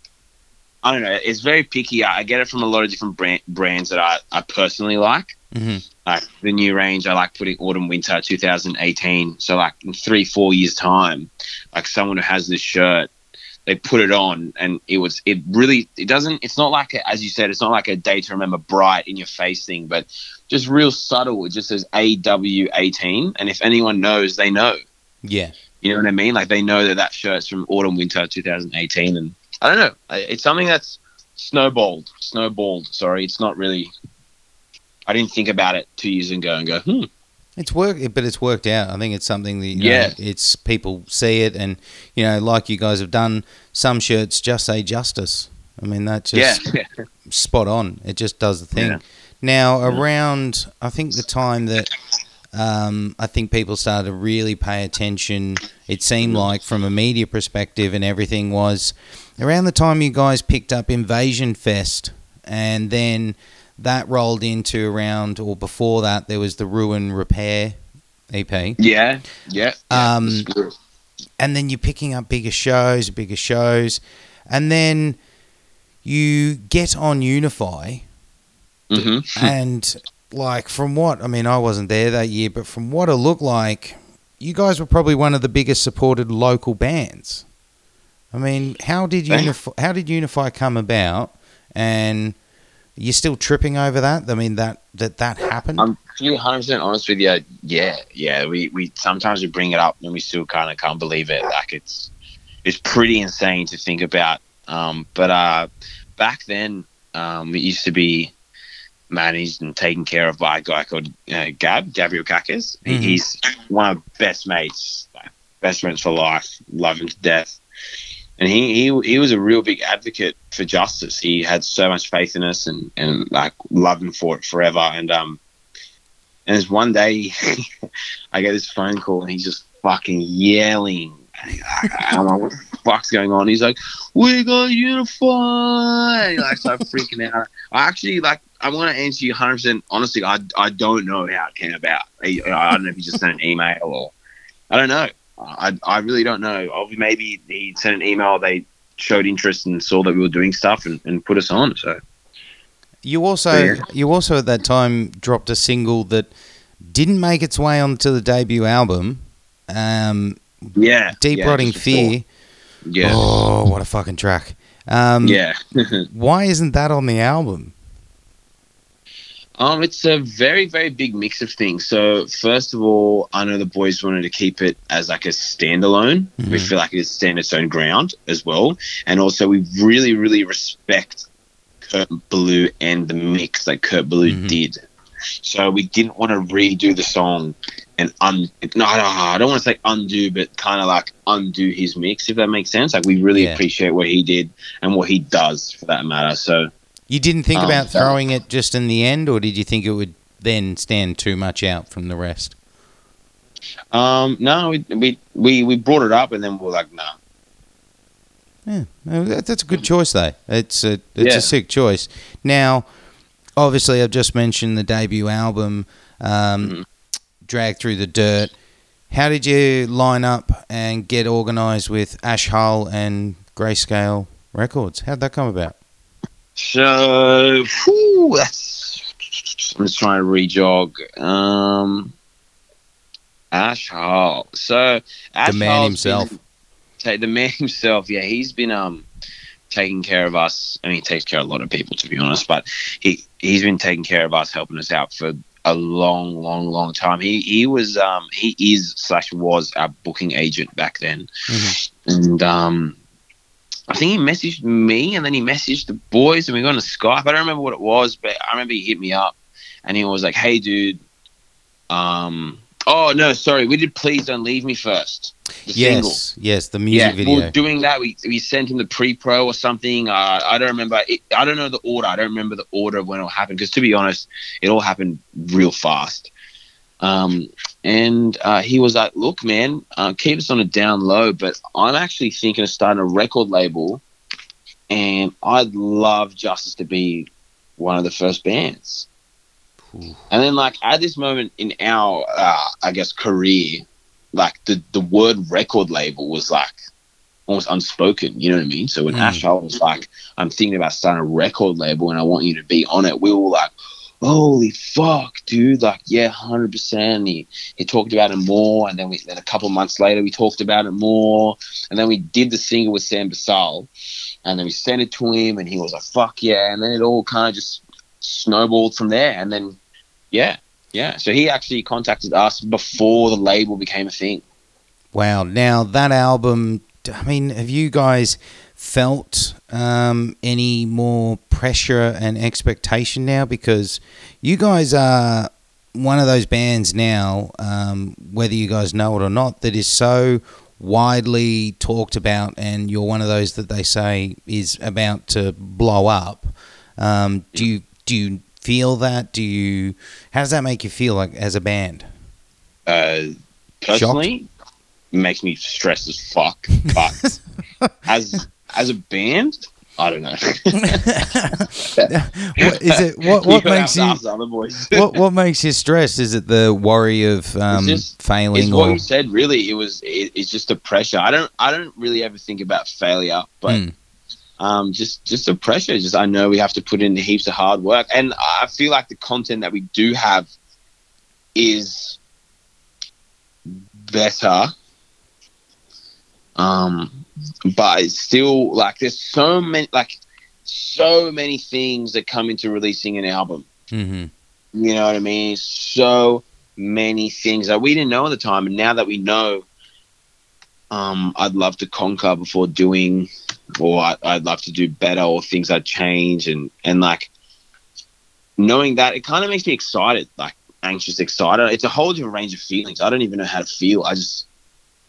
I don't know, it's very picky. I I get it from a lot of different brand, brands that I, I personally like. hmm Like the new range, I like putting autumn winter 2018. So like in three, four years time, like someone who has this shirt they put it on and it was it really it doesn't it's not like a, as you said it's not like a day to remember bright in your face thing but just real subtle it just says aw18 and if anyone knows they know Yeah. you know what i mean like they know that that shirt's from autumn winter 2018 and i don't know it's something that's snowballed, snowballed. Sorry, it's not really. I didn't think about it two years ago and go, hmm. It's work, but it's worked out. I think it's something that you know, Yeah. it's people see it, and you know, like you guys have done. Some shirts just say justice. I mean, that's just yeah, spot on. It just does the thing. Yeah. Now, around I think the time that um, I think people started to really pay attention, it seemed like from a media perspective and everything was around the time you guys picked up Invasion Fest, and then that rolled into around or before that there was the Ruin Repair EP. yeah, yeah. Um, and then you're picking up bigger shows, bigger shows, and then you get on Unify, Mhm. and like from what I mean, I wasn't there that year, but from what it looked like, you guys were probably one of the biggest supported local bands. I mean, how did Unify? How did Unify come about? And you're still tripping over that? I mean, that that that happened. I'm to be 100 percent honest with you. Yeah, yeah. We we sometimes we bring it up and we still kind of can't believe it. Like it's it's pretty insane to think about. Um, but uh, back then, um, it used to be managed and taken care of by a guy called uh, Gab Gabriel Kakis. Mhm. He's one of best mates, best friends for life. Love him to death. And he, he he was a real big advocate for justice. He had so much faith in us and, and like loved him for it forever. And um and there's one day I get this phone call and he's just fucking yelling. I'm like, what the fuck's going on? He's like, we got unified. He like, so I'm freaking out. I actually like. I want to answer you 100. percent Honestly, I, I don't know how it came about. I, I don't know if he just sent an email or I don't know. I, I really don't know. Maybe he sent an email. They showed interest and saw that we were doing stuff and, and put us on. So You also Yeah. you also at that time dropped a single that didn't make its way onto the debut album. Um, yeah, Deep yeah, Rotting. Fear. Yeah, Oh, what a fucking track. Um, yeah. Why isn't that on the album? Um, it's a very, very big mix of things. So, first of all, I know the boys wanted to keep it as like a standalone. We Mhm. feel like it stand its own ground as well, and also we really, really respect Kurt Ballou and the mix that Kurt Ballou Mhm. did. So we didn't want to redo the song and un. No, no, I don't want to say undo, but kind of like undo his mix, if that makes sense. Like we really Yeah. appreciate what he did and what he does, for that matter. So. You didn't think Um, about throwing it just in the end, or did you think it would then stand too much out from the rest? Um, no, we, we we we brought it up and then we were like, nah. Yeah, that- that's a good choice though. It's a it's Yeah. a sick choice. Now, obviously, I've just mentioned the debut album, um, Mhm. "Drag Through the Dirt." How did you line up and get organised with Ash Hull and Greyscale Records? How'd that come about? So, whew, that's. I'm just trying to rejog. Um, Ash Hull. So, Ash The man Hull's himself. been- ta- the man himself. Yeah, he's been um taking care of us. I mean, he takes care of a lot of people, to be honest. But he he's been taking care of us, helping us out for a long, long, long time. He he was um he is slash was our booking agent back then, Mhm. and um. I think he messaged me and then he messaged the boys and we got on a Skype. I don't remember what it was, but I remember he hit me up and he was like, "Hey, dude, um, oh no, sorry, we did Please Don't Leave Me first. The single. Yes, yes, the music yeah, video. we were doing that. We, we sent him the pre-pro or something. Uh, I don't remember. It, I don't know the order. I don't remember the order of when it all happened because, to be honest, it all happened real fast. Um, and uh, he was like, "Look, man, uh, keep us on a down low, but I'm actually thinking of starting a record label, and I'd love Justice to be one of the first bands." Ooh. And then, like at this moment in our, uh, I guess, career, like the the word record label was like almost unspoken. You know what I mean? So when Mm. Ash was like, "I'm thinking about starting a record label, and I want you to be on it," we were like, "Holy fuck, dude!" Like, yeah, hundred percent. He he talked about it more, and then we then a couple months later we talked about it more, and then we did the single with Sam Bassal, and then we sent it to him, and he was like, "Fuck yeah!" And then it all kind of just snowballed from there, and then yeah, yeah. So he actually contacted us before the label became a thing. Wow. Now that album, I mean, have you guys felt um, any more pressure and expectation now? Because you guys are one of those bands now, um, whether you guys know it or not, that is so widely talked about, and you're one of those that they say is about to blow up. Um, do you do you feel that? Do you? How does that make you feel like as a band? Uh, personally, makes me stressed as fuck. But as as a band, I don't know. what is it? What what makes you? ask other boys. What what makes you stressed? Is it the worry of um, just- failing It's what you said. Really, it was. It, it's just the pressure. I don't. I don't really ever think about failure, but Mm. um, just just the pressure. Just I know we have to put in heaps of hard work, and I feel like the content that we do have is better. Um, but it's still like there's so many like so many things that come into releasing an album. hmm You know what I mean? So many things that we didn't know at the time, and now that we know, um, I'd love to conquer before doing, or I, I'd love to do better, or things I'd change, and and like knowing that it kind of makes me excited, like anxious, excited. It's a whole different range of feelings. I don't even know how to feel. I just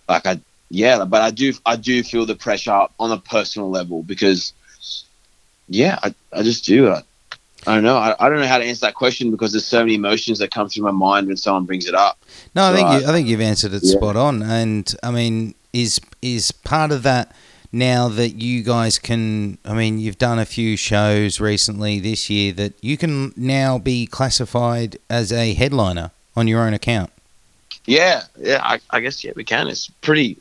like I yeah, but I do I do feel the pressure on a personal level because yeah, I, I just do. I, I don't know. I, I don't know how to answer that question because there's so many emotions that come through my mind when someone brings it up. No, I So think I- you, I think you've answered it Yeah. spot on. And I mean, is is part of that now that you guys can? I mean, you've done a few shows recently this year that you can now be classified as a headliner on your own account. Yeah, yeah. I, I guess yeah, we can. It's pretty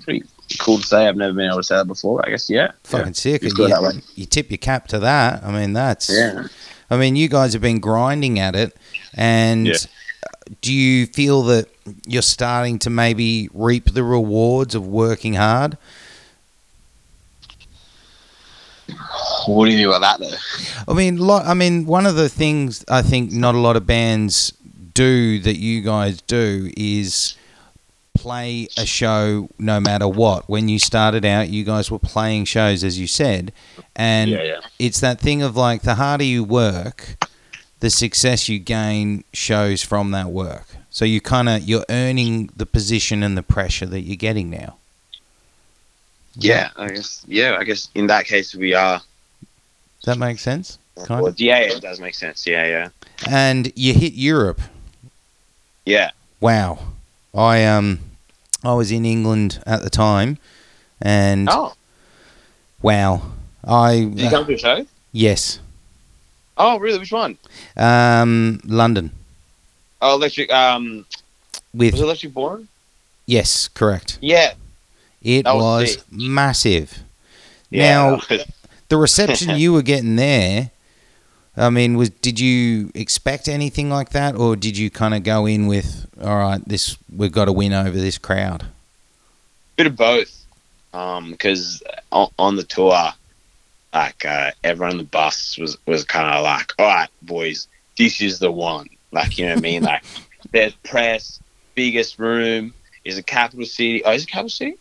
pretty cool to say. I've never been able to say that before. I guess yeah. Fucking sick. It's You, good that way. you tip your cap to that. I mean, that's. Yeah. I mean, you guys have been grinding at it, and Yeah. do you feel that you're starting to maybe reap the rewards of working hard? What do you mean by that though? I mean, lot. I mean, one of the things I think not a lot of bands do that you guys do is play a show no matter what. When you started out, you guys were playing shows, as you said, and yeah, yeah. it's that thing of like the harder you work, the success you gain shows from that work. So you kind of you're earning the position and the pressure that you're getting now. Yeah, I guess. Yeah, I guess in that case we are. Does that make sense? Kind Well, of. yeah, yeah, it does make sense. Yeah, yeah, And you hit Europe. yeah. Wow. I um I was in England at the time and Oh, wow. I did you come to a show? yes. Oh, really? Which one? Um London Oh, Electric. Um, with was it Electric Born? yes, correct. Yeah. It That was was massive. Yeah. Now the reception you were getting there I mean, was did you expect anything like that, or did you kind of go in with, all right, this we've got to win over this crowd? bit of both. Um, because on, on the tour, like uh, everyone on the bus was was kind of like, "All right, boys, this is the one." Like, you know what I mean? Like, there's press, biggest room is a capital city. Oh, is it capital city?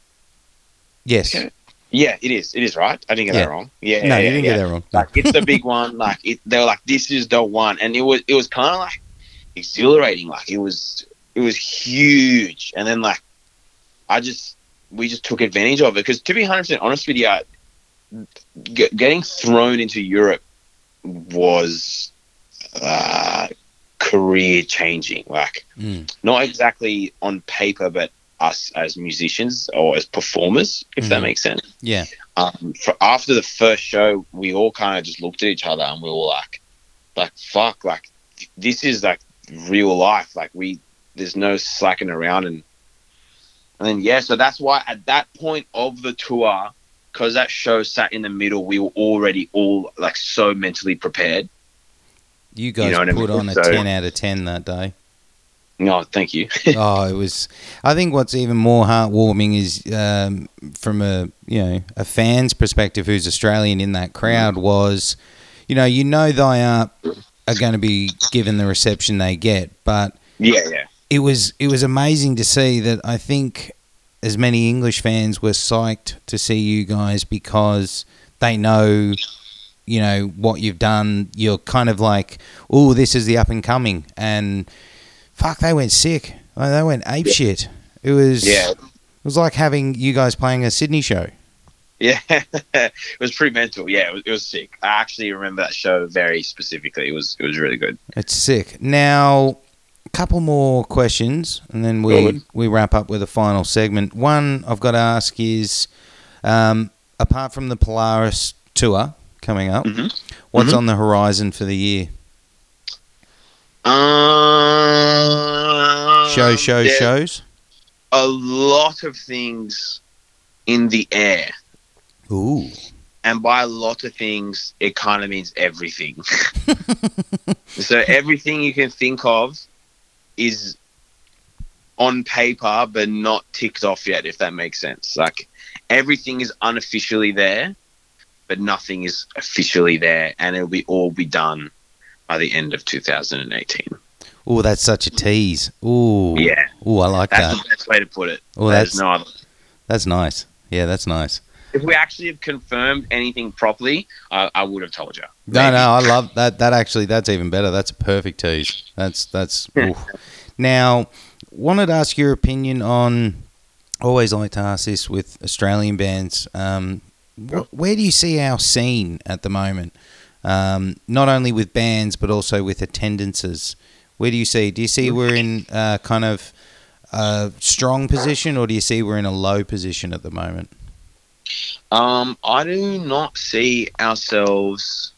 Yes. Okay. Yeah, it is. It is right. I didn't get Yeah. that wrong. Yeah, no, yeah, you didn't yeah. get that wrong. Like, it's the big one. Like, it, they were like, "This is the one," and it was it was kind of like exhilarating. Like, it was it was huge, and then like, I just we just took advantage of it because to be hundred percent honest with you, I- g- getting thrown into Europe was uh, career changing. Like, Mm. not exactly on paper, but us as musicians or as performers, if that Mhm. makes sense. Yeah. Um, for after the first show, we all kind of just looked at each other and we were like, like fuck, like this is like real life. Like we, there's no slacking around and and then yeah, so that's why at that point of the tour, because that show sat in the middle, we were already all like so mentally prepared. You guys know what I put mean? on a So- 10 out of 10 that day. No, thank you. oh, it was. I think what's even more heartwarming is um, from a you know a fan's perspective who's Australian in that crowd was, you know, you know they are are going to be given the reception they get, but yeah, yeah. it was it was amazing to see that I think as many English fans were psyched to see you guys because they know, you know, what you've done. You're kind of like, oh, this is the up and coming, and fuck, they went sick. Like, they went ape Yeah. shit. It was Yeah, It was like having you guys playing a Sydney show. yeah, it was pretty mental. Yeah, it was, it was sick. I actually remember that show very specifically. It was it was really good. It's sick. Now, a couple more questions, and then we on. we wrap up with a final segment. One I've got to ask is, um, apart from the Polaris tour coming up, Mhm. what's Mhm. on the horizon for the year? Um, Show, show, shows. A lot of things in the air, Ooh, and by a lot of things, it kind of means everything. so everything you can think of is on paper, but not ticked off yet. If that makes sense, like everything is unofficially there, but nothing is officially there, and it'll be all be done by the end of 2018. Oh, that's such a tease. Oh, Yeah, Oh, I like that's that. That's the best way to put it. Oh, There's that's no that's nice. Yeah, that's nice. If we actually have confirmed anything properly, I, I would have told you. No, Maybe. no, I love that. That actually, that's even better. That's a perfect tease. That's that's. Now, wanted to ask your opinion on. Always like to ask this with Australian bands. Um, wh- where do you see our scene at the moment? Um, not only with bands, but also with attendances. Where do you see? Do you see we're in uh, kind of a strong position, or do you see we're in a low position at the moment? Um, I do not see ourselves.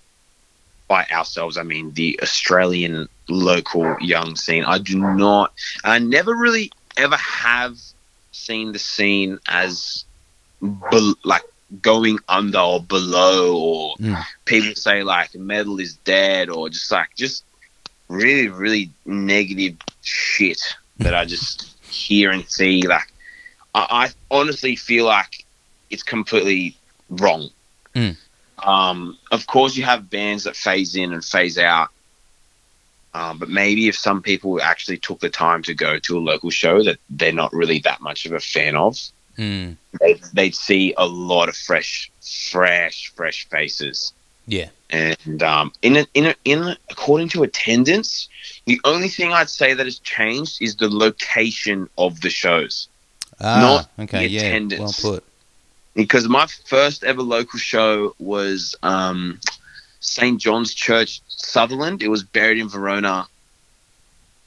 By ourselves, I mean the Australian local young scene. I do not. I never really ever have seen the scene as bel like going under or below, or Mm. people say like metal is dead, or just like just really really negative shit that I just hear and see. Like I, I honestly feel like it's completely wrong. Mm. Um, of course, you have bands that phase in and phase out. Um, but maybe if some people actually took the time to go to a local show that they're not really that much of a fan of, Mm. they'd, they'd see a lot of fresh, fresh, fresh faces. Yeah. And um, in a, in a, in a, according to attendance, the only thing I'd say that has changed is the location of the shows. Ah, Not okay. the Yeah. Well attendance. put. because my first ever local show was um, St. John's Church, Sutherland. It was Buried in Verona.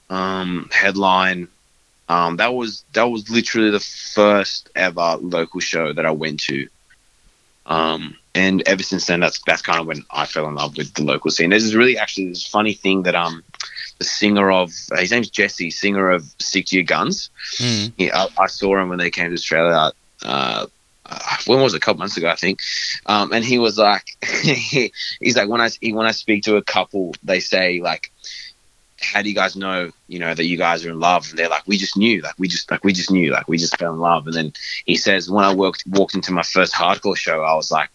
Um, headline. Um, that was that was literally the first ever local show that I went to. Um, and ever since then, that's that's kind of when I fell in love with the local scene. There's this really actually this funny thing that um, the singer of his name's Jesse, singer of Stick To Your Guns. Mm. Yeah, I, I saw him when they came to Australia. Uh, uh, when was it? A couple months ago, I think. Um, and he was like, he, he's like, when I when I speak to a couple, they say like, "How do you guys know? You know that you guys are in love?" And they're like, "We just knew. Like we just like we just knew. Like we just fell in love." And then he says, "When I worked walked into my first hardcore show, I was like."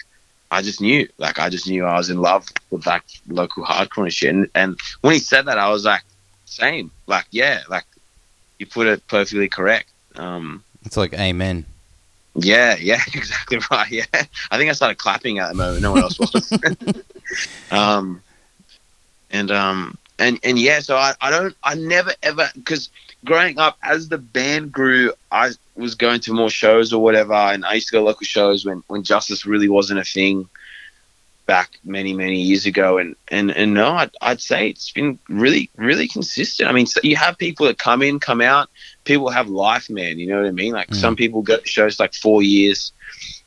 I just knew, like, I just knew I was in love with like local hardcore and shit. And, and when he said that, I was like, same, like, yeah, like, you put it perfectly correct. Um, It's like amen. yeah, yeah, exactly right. Yeah, I think I started clapping at the moment. No one else was. um, and um, and and yeah, so I, I don't, I never ever because growing up as the band grew, I was going to more shows or whatever, and I used to go to local shows when when Justice really wasn't a thing back many many years ago. And and and no I'd, I'd say it's been really really consistent. I mean so you have people that come in come out. People have life man. You know what i mean? Like Mm. some people go to shows like four years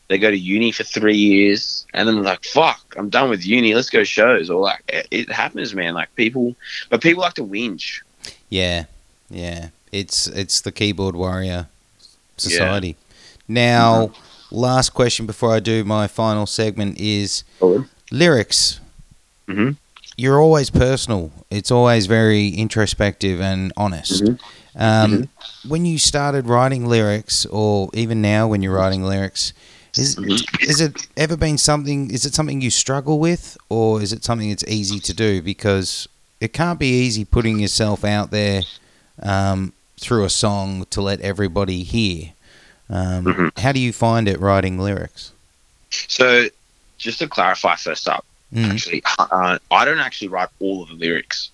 they go to uni for three years and then they're like fuck i'm done with uni let's go shows or like it, it happens man like people but people like to whinge Yeah, yeah. It's it's the keyboard warrior society. Now, last question before I do my final segment is lyrics. Mhm. You're always personal. It's always very introspective and honest. Mhm. Um, When you started writing lyrics, or even now when you're writing lyrics, is Mhm. is it ever been something? Is it something you struggle with, or is it something that's easy to do? Because it can't be easy putting yourself out there um, through a song to let everybody hear. Um, Mhm. How do you find it writing lyrics? So, just to clarify, first up, Mm. actually, uh, I don't actually write all of the lyrics.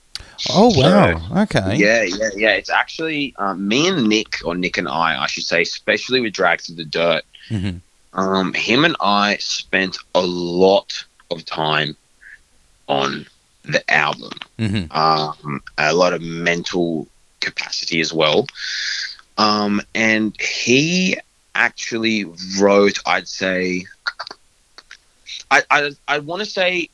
Oh So, wow! okay. Yeah, yeah, yeah. It's actually um, me and Nick, or Nick and I, I should say, especially with Drag Through the Dirt. Mhm. Um, him and I spent a lot of time on the album. Mhm. Um, a lot of mental capacity as well. Um, and he actually wrote, I'd say, I I, I want to say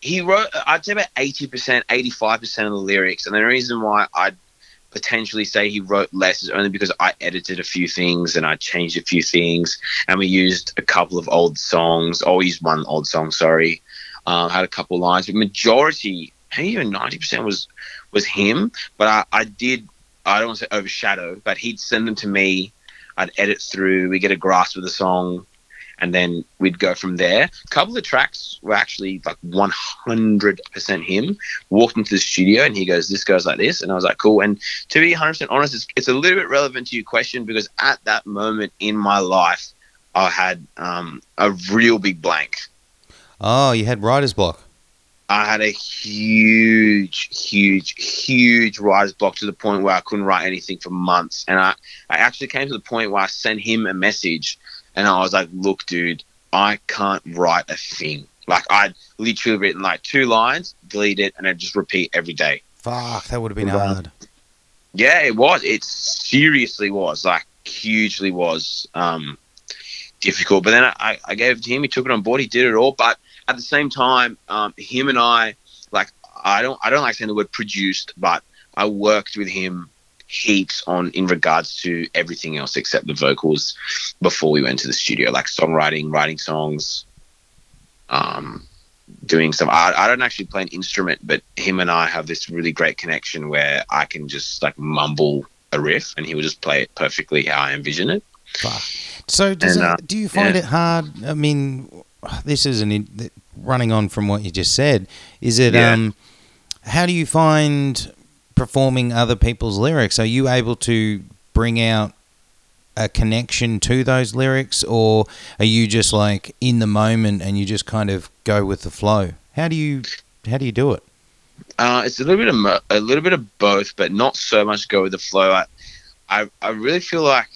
he wrote, I'd say about eighty percent, eighty five percent of the lyrics, and the reason why I'd potentially say he wrote less is only because I edited a few things and I changed a few things, and we used a couple of old songs. Oh, we used one old song, sorry. Um, had a couple lines, but majority, maybe even ninety percent was was him. But I, I did, I don't want to say overshadow, but he'd send them to me. I'd edit through, we get a grasp of the song, and then we'd go from there. A couple of the tracks were actually like 100% him. Walked into the studio and he goes, This goes like this. And I was like, Cool. And to be 100% honest, it's, it's a little bit relevant to your question because at that moment in my life, I had um, a real big blank. Oh, you had writer's block. I had a huge, huge, huge writer's block to the point where I couldn't write anything for months. And I, I actually came to the point where I sent him a message and I was like, look, dude, I can't write a thing. Like I'd literally written like two lines, delete it, and I just repeat every day. Fuck, that would have been hard. Yeah, it was. It seriously was. Like hugely was um, difficult. But then I, I gave it to him. He took it on board. He did it all. But at the same time, um, him and I, like, I don't, I don't like saying the word produced, but I worked with him heaps on in regards to everything else except the vocals before we went to the studio, like songwriting, writing songs, um, doing stuff. I, I don't actually play an instrument, but him and I have this really great connection where I can just like mumble a riff and he will just play it perfectly how I envision it. So, does And, it, uh, do you find yeah. it hard? I mean, this is an in, running on from what you just said. Is it? Yeah. Um, how do you find performing other people's lyrics? Are you able to bring out a connection to those lyrics, or are you just like in the moment and you just kind of go with the flow? How do you how do you do it? Uh, it's a little bit of mo- a little bit of both, but not so much go with the flow. I, I, I really feel like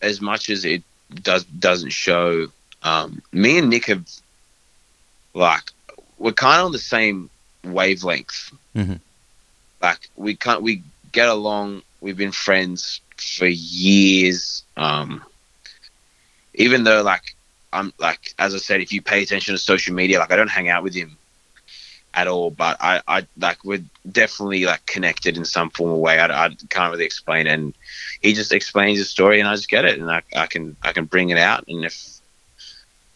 as much as it does doesn't show, um, me and Nick have like we're kind of on the same wavelength. Mhm. Like we can't we get along. We've been friends for years. Um, even though like I'm like as I said, if you pay attention to social media, like I don't hang out with him at all, but I, I like we're definitely like connected in some form or way. I, I can't really explain, and he just explains his story, and I just get it, and I, I can I can bring it out, and if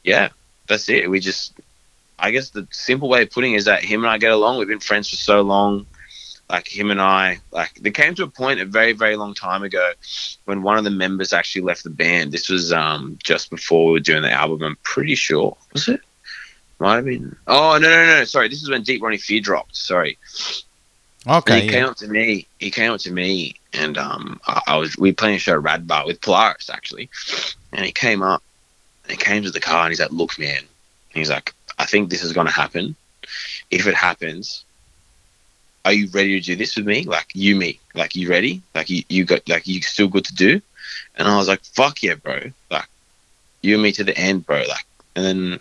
yeah, that's it. We just I guess the simple way of putting it is that him and I get along. We've been friends for so long. Like him and I, like there came to a point a very very long time ago when one of the members actually left the band. This was um just before we were doing the album. I'm pretty sure was it. Might have been. Oh no no no! Sorry, this is when Deep Rotting Fear dropped. Sorry. And Okay, he yeah. came up to me. He came up to me, and um, I, I was we were playing a show at Rad Bar with Polaris actually, and he came up, and he came to the car, and he's like, "Look, man," and he's like, "I think this is going to happen. If it happens, are you ready to do this with me? Like you, me, like you ready? Like you, you got, like you still good to do?" And I was like, "Fuck yeah, bro! Like you and me to the end, bro!" Like, and then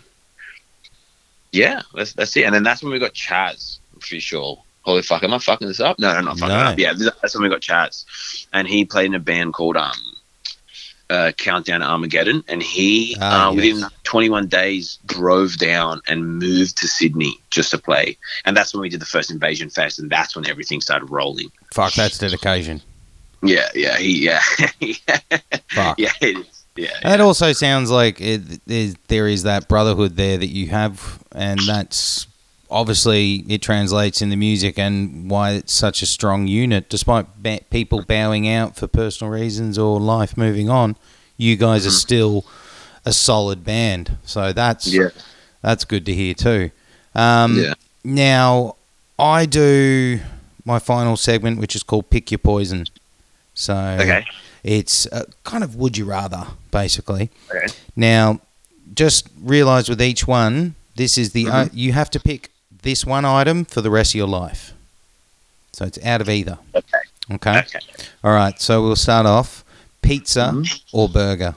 yeah, that's that's it. And then that's when we got Chaz. I'm pretty sure. Holy fuck, am I fucking this up? No, no, not fucking No. up. Yeah, that's when we got Chaz, and he played in a band called um, uh, Countdown Armageddon, and he Ah, uh, yes. within 21 days drove down and moved to Sydney just to play, and that's when we did the first Invasion Fest, and that's when everything started rolling. Fuck, that's dedication. Yeah, yeah, he, yeah, Fuck. yeah, it is. Yeah, That also sounds like it, there is that brotherhood there that you have, and that's obviously it translates in the music and why it's such a strong unit. Despite ba- people bowing out for personal reasons or life moving on, you guys are Mhm. still a solid band. So that's yeah, that's good to hear too. Um, yeah. Now I do my final segment, which is called "Pick Your Poison." So Okay. It's uh, kind of would you rather, basically. Okay. Now, just realize with each one, this is the Mhm. o- you have to pick this one item for the rest of your life. So it's out of either. Okay. Okay. Okay. All right. So we'll start off pizza Mhm. or burger.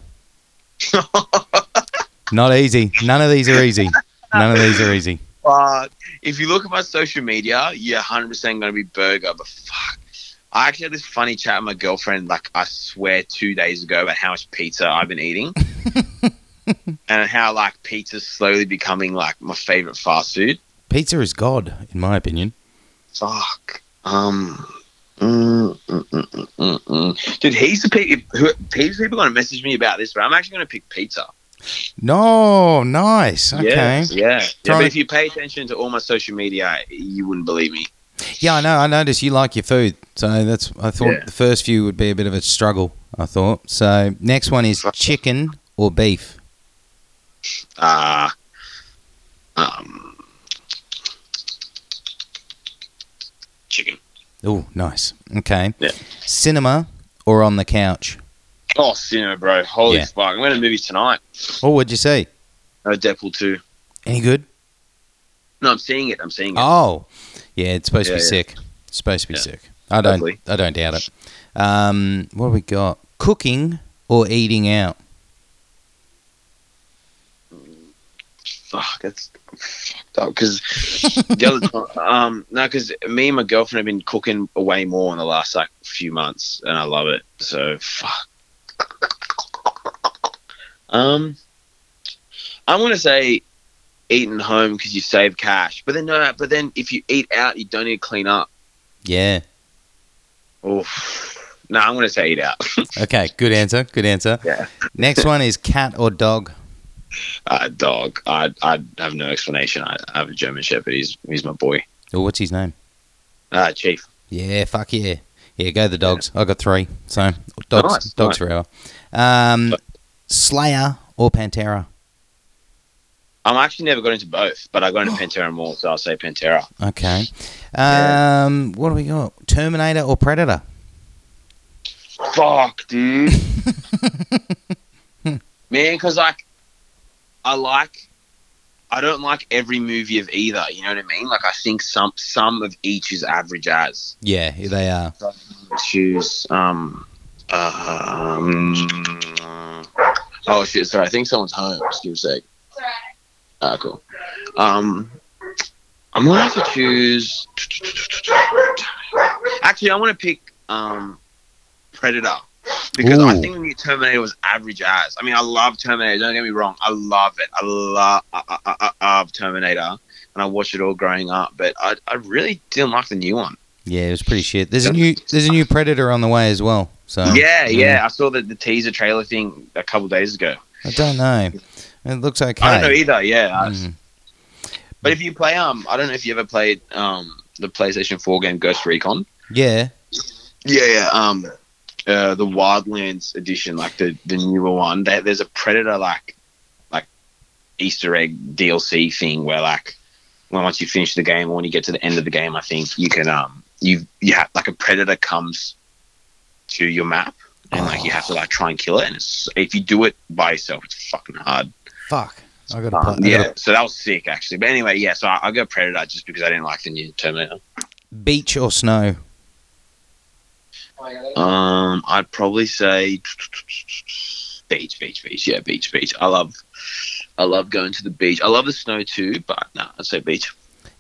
Not easy. None of these are easy. None of these are easy. But if you look at my social media, you're 100% going to be burger. But fuck, I actually had this funny chat with my girlfriend. Like I swear, two days ago about how much pizza I've been eating, and how like pizza's slowly becoming like my favorite fast food. Pizza is God, in my opinion. Fuck. Um. Mm, mm, mm, mm, mm, mm. Dude, heaps of people, heaps people going to message me about this, but I'm actually going to pick pizza. No, nice. Okay. Yeah, yeah. yeah but if you pay attention to all my social media, you wouldn't believe me. Yeah, I know. I noticed you like your food, so that's. I thought Yeah. the first few would be a bit of a struggle. I thought. So next one is chicken or beef. Uh, um, chicken. Oh, nice. Okay. Yeah. Cinema or on the couch. Oh, cinema, bro. Holy Yeah. fuck. I'm going to movies tonight. Oh, what'd you see? Oh, Deadpool 2. Any good? No, I'm seeing it. I'm seeing it. Oh, yeah. It's supposed to be yeah. sick. It's supposed to be Yeah. sick. I don't. Hopefully. I don't doubt it. Um, what have we got? Cooking or eating out. Fuck, that's fucked up. Because the other time, um, no, because me and my girlfriend have been cooking way more in the last like few months, and I love it. So fuck. Um, I'm gonna say eating home because you save cash, but then no, but then if you eat out, you don't need to clean up. Yeah. Oh, no, I'm gonna say eat out. Okay. Good answer. Good answer. Yeah. Next one is cat or dog. Uh, dog. I I have no explanation. I, I have a German Shepherd. He's he's my boy. Oh, what's his name? Uh, Chief. Yeah, fuck yeah. Yeah, go the dogs. I got three. So dogs, Nice, dogs nice. forever. Um, Slayer or Pantera. I'm actually never got into both, but I got into Pantera more, so I'll say Pantera. Okay. Yeah. Um, what do we got? Terminator or Predator? Fuck, dude. Man, because like, I like, I don't like every movie of either. You know what I mean? Like, I think some some of each is average as. Yeah, they are. Choose. Um. Um. Oh shit! Sorry, I think someone's home. Just give a sec. Ah, cool. Um, I'm gonna have to choose. Actually, I want to pick um, Predator because I think the new Terminator was average as. I mean, I love Terminator. Don't get me wrong. I love it. I love I, I, I, I love Terminator, and I watched it all growing up. But I, I really didn't like the new one. Yeah, it was pretty shit. There's a new there's a new Predator on the way as well. So yeah, yeah. I saw the, the teaser trailer thing a couple days ago. I don't know. It looks okay. I don't know either. Yeah, Mm. but if you play um, I don't know if you ever played um the PlayStation Four game Ghost Recon. Yeah. Yeah, yeah. Um, uh, the Wildlands edition, like the the newer one. There, there's a Predator like like Easter egg DLC thing where like when once you finish the game or when you get to the end of the game, I think you can um you you have like a Predator comes to your map and like you have to like try and kill it. And it's if you do it by yourself, it's fucking hard. Fuck. I got to Um, play. Yeah, gotta- so that was sick actually. But anyway, yeah. So I, I go Predator just because I didn't like the new Terminator. Beach or snow? Um, I'd probably say beach, beach, beach. Yeah, beach, beach. I love, I love going to the beach. I love the snow too, but no, I'd say beach.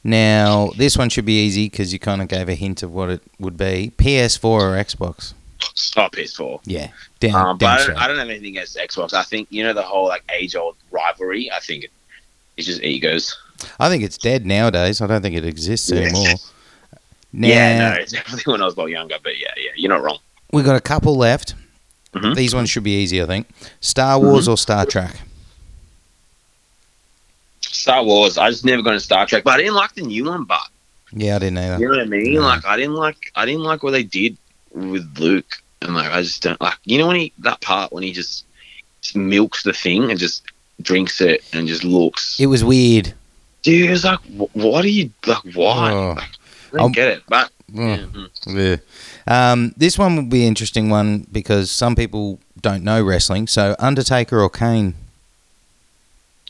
Now this one should be easy because you kind of gave a hint of what it would be. PS4 or Xbox? Oh, PS4. Yeah. Damn. Um, but I don't. I don't have anything against Xbox. I think you know the whole like age-old rivalry. I think it, it's just egos. I think it's dead nowadays. I don't think it exists anymore. Now, Yeah, no, it's definitely when I was a lot younger. But yeah, yeah, you're not wrong. We've got a couple left. Mhm. These ones should be easy, I think. Star Wars or Star Trek? Star Wars. I just never got into Star Trek, but I didn't like the new one. But Yeah, I didn't either. You know what I mean? Yeah. Like I didn't like I didn't like what they did with Luke, and like I just don't like you know when he that part when he just, just milks the thing and just drinks it and just looks. It was weird. Dude, it's like what are you like? Why? Oh. Like, I don't get it, but Mm. yeah. Um, this one will be an interesting one because some people don't know wrestling. So, Undertaker or Kane?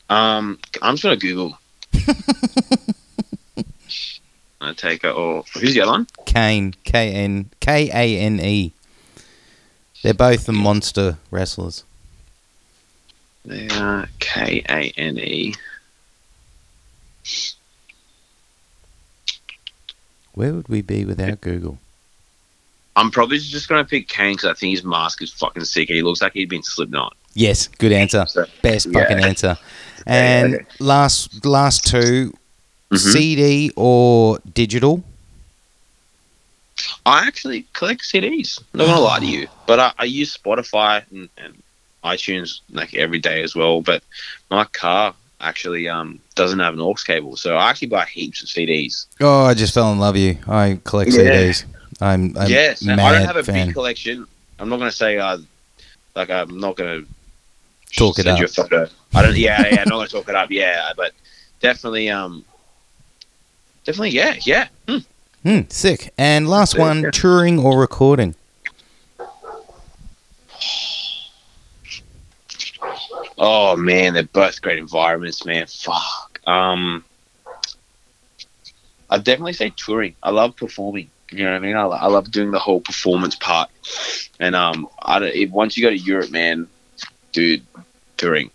um, I'm just gonna Google. Undertaker or who's the other one? Kane. K N K A N E. They're both the monster wrestlers. They are K A N E. Where would we be without Google? I'm probably just gonna pick Kane because I think his mask is fucking sick. He looks like he'd been Slipknot. Yes, good answer. So, Best Yeah. fucking answer. And okay. last last two, Mhm. CD or digital? I actually collect CDs. I'm not gonna lie to you, but I, I use Spotify and, and iTunes like every day as well. But my car actually um doesn't have an aux cable, so I actually buy heaps of CDs. Oh, I just fell in love with you. I collect Yeah. CDs. I'm, I'm yes, I don't have a fan. big collection. I'm not gonna say uh like I'm not gonna Talk it send you up. a photo. I don't. Yeah, yeah. I'm not gonna talk it up. Yeah, but definitely um. Definitely, yeah, yeah. Hmm. Hmm, sick. And last one, yeah. touring or recording? Oh man, they're both great environments, man. Fuck. Um, I'd definitely say touring. I love performing. You know what I mean? I, I love doing the whole performance part. And um, I don't, if, once you go to Europe, man, dude, touring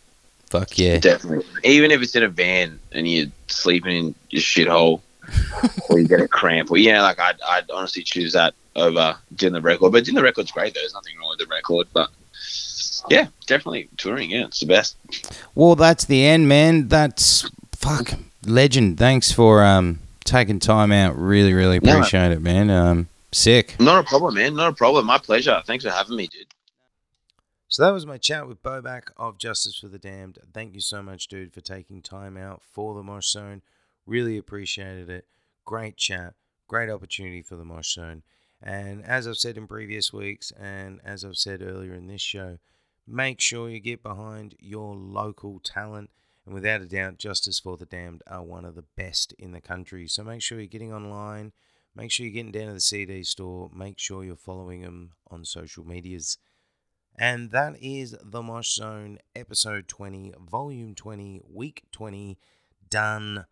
Fuck yeah. definitely. Even if it's in a van and you're sleeping in your shithole, or you get a cramp, or yeah, like I'd, I'd honestly choose that over doing the record. But doing the record's great. though. There's nothing wrong with the record, but. Yeah, definitely touring. Yeah, it's the best. Well, that's the end, man. That's fuck legend. Thanks for um taking time out. Really, really No. appreciate it, man. Um, sick. Not a problem, man. Not a problem. My pleasure. Thanks for having me, dude. So that was my chat with Bobak of Justice for the Damned. Thank you so much, dude, for taking time out for the Mosh Zone. Really appreciated it. Great chat. Great opportunity for the Mosh Zone. And as I've said in previous weeks, and as I've said earlier in this show, make sure you get behind your local talent. And without a doubt, Justice for the Damned are one of the best in the country. So make sure you're getting online. Make sure you're getting down to the CD store. Make sure you're following them on social medias. And that is the Mosh Zone, episode 20, volume 20, week 20, done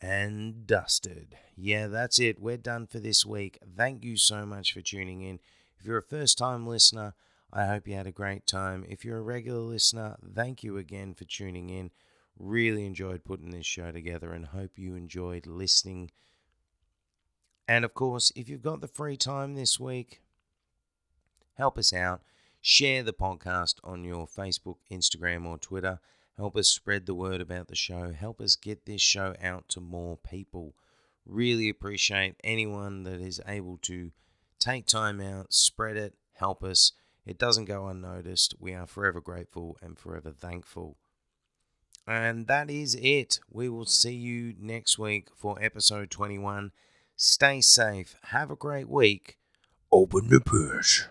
and dusted. Yeah, that's it. We're done for this week. Thank you so much for tuning in. If you're a first time listener, I hope you had a great time. If you're a regular listener, thank you again for tuning in. Really enjoyed putting this show together and hope you enjoyed listening. And of course, if you've got the free time this week, help us out share the podcast on your Facebook, Instagram, or Twitter. Help us spread the word about the show. Help us get this show out to more people. Really appreciate anyone that is able to take time out, spread it, help us. It doesn't go unnoticed. We are forever grateful and forever thankful. And that is it. We will see you next week for episode 21. Stay safe. Have a great week. Open the purse.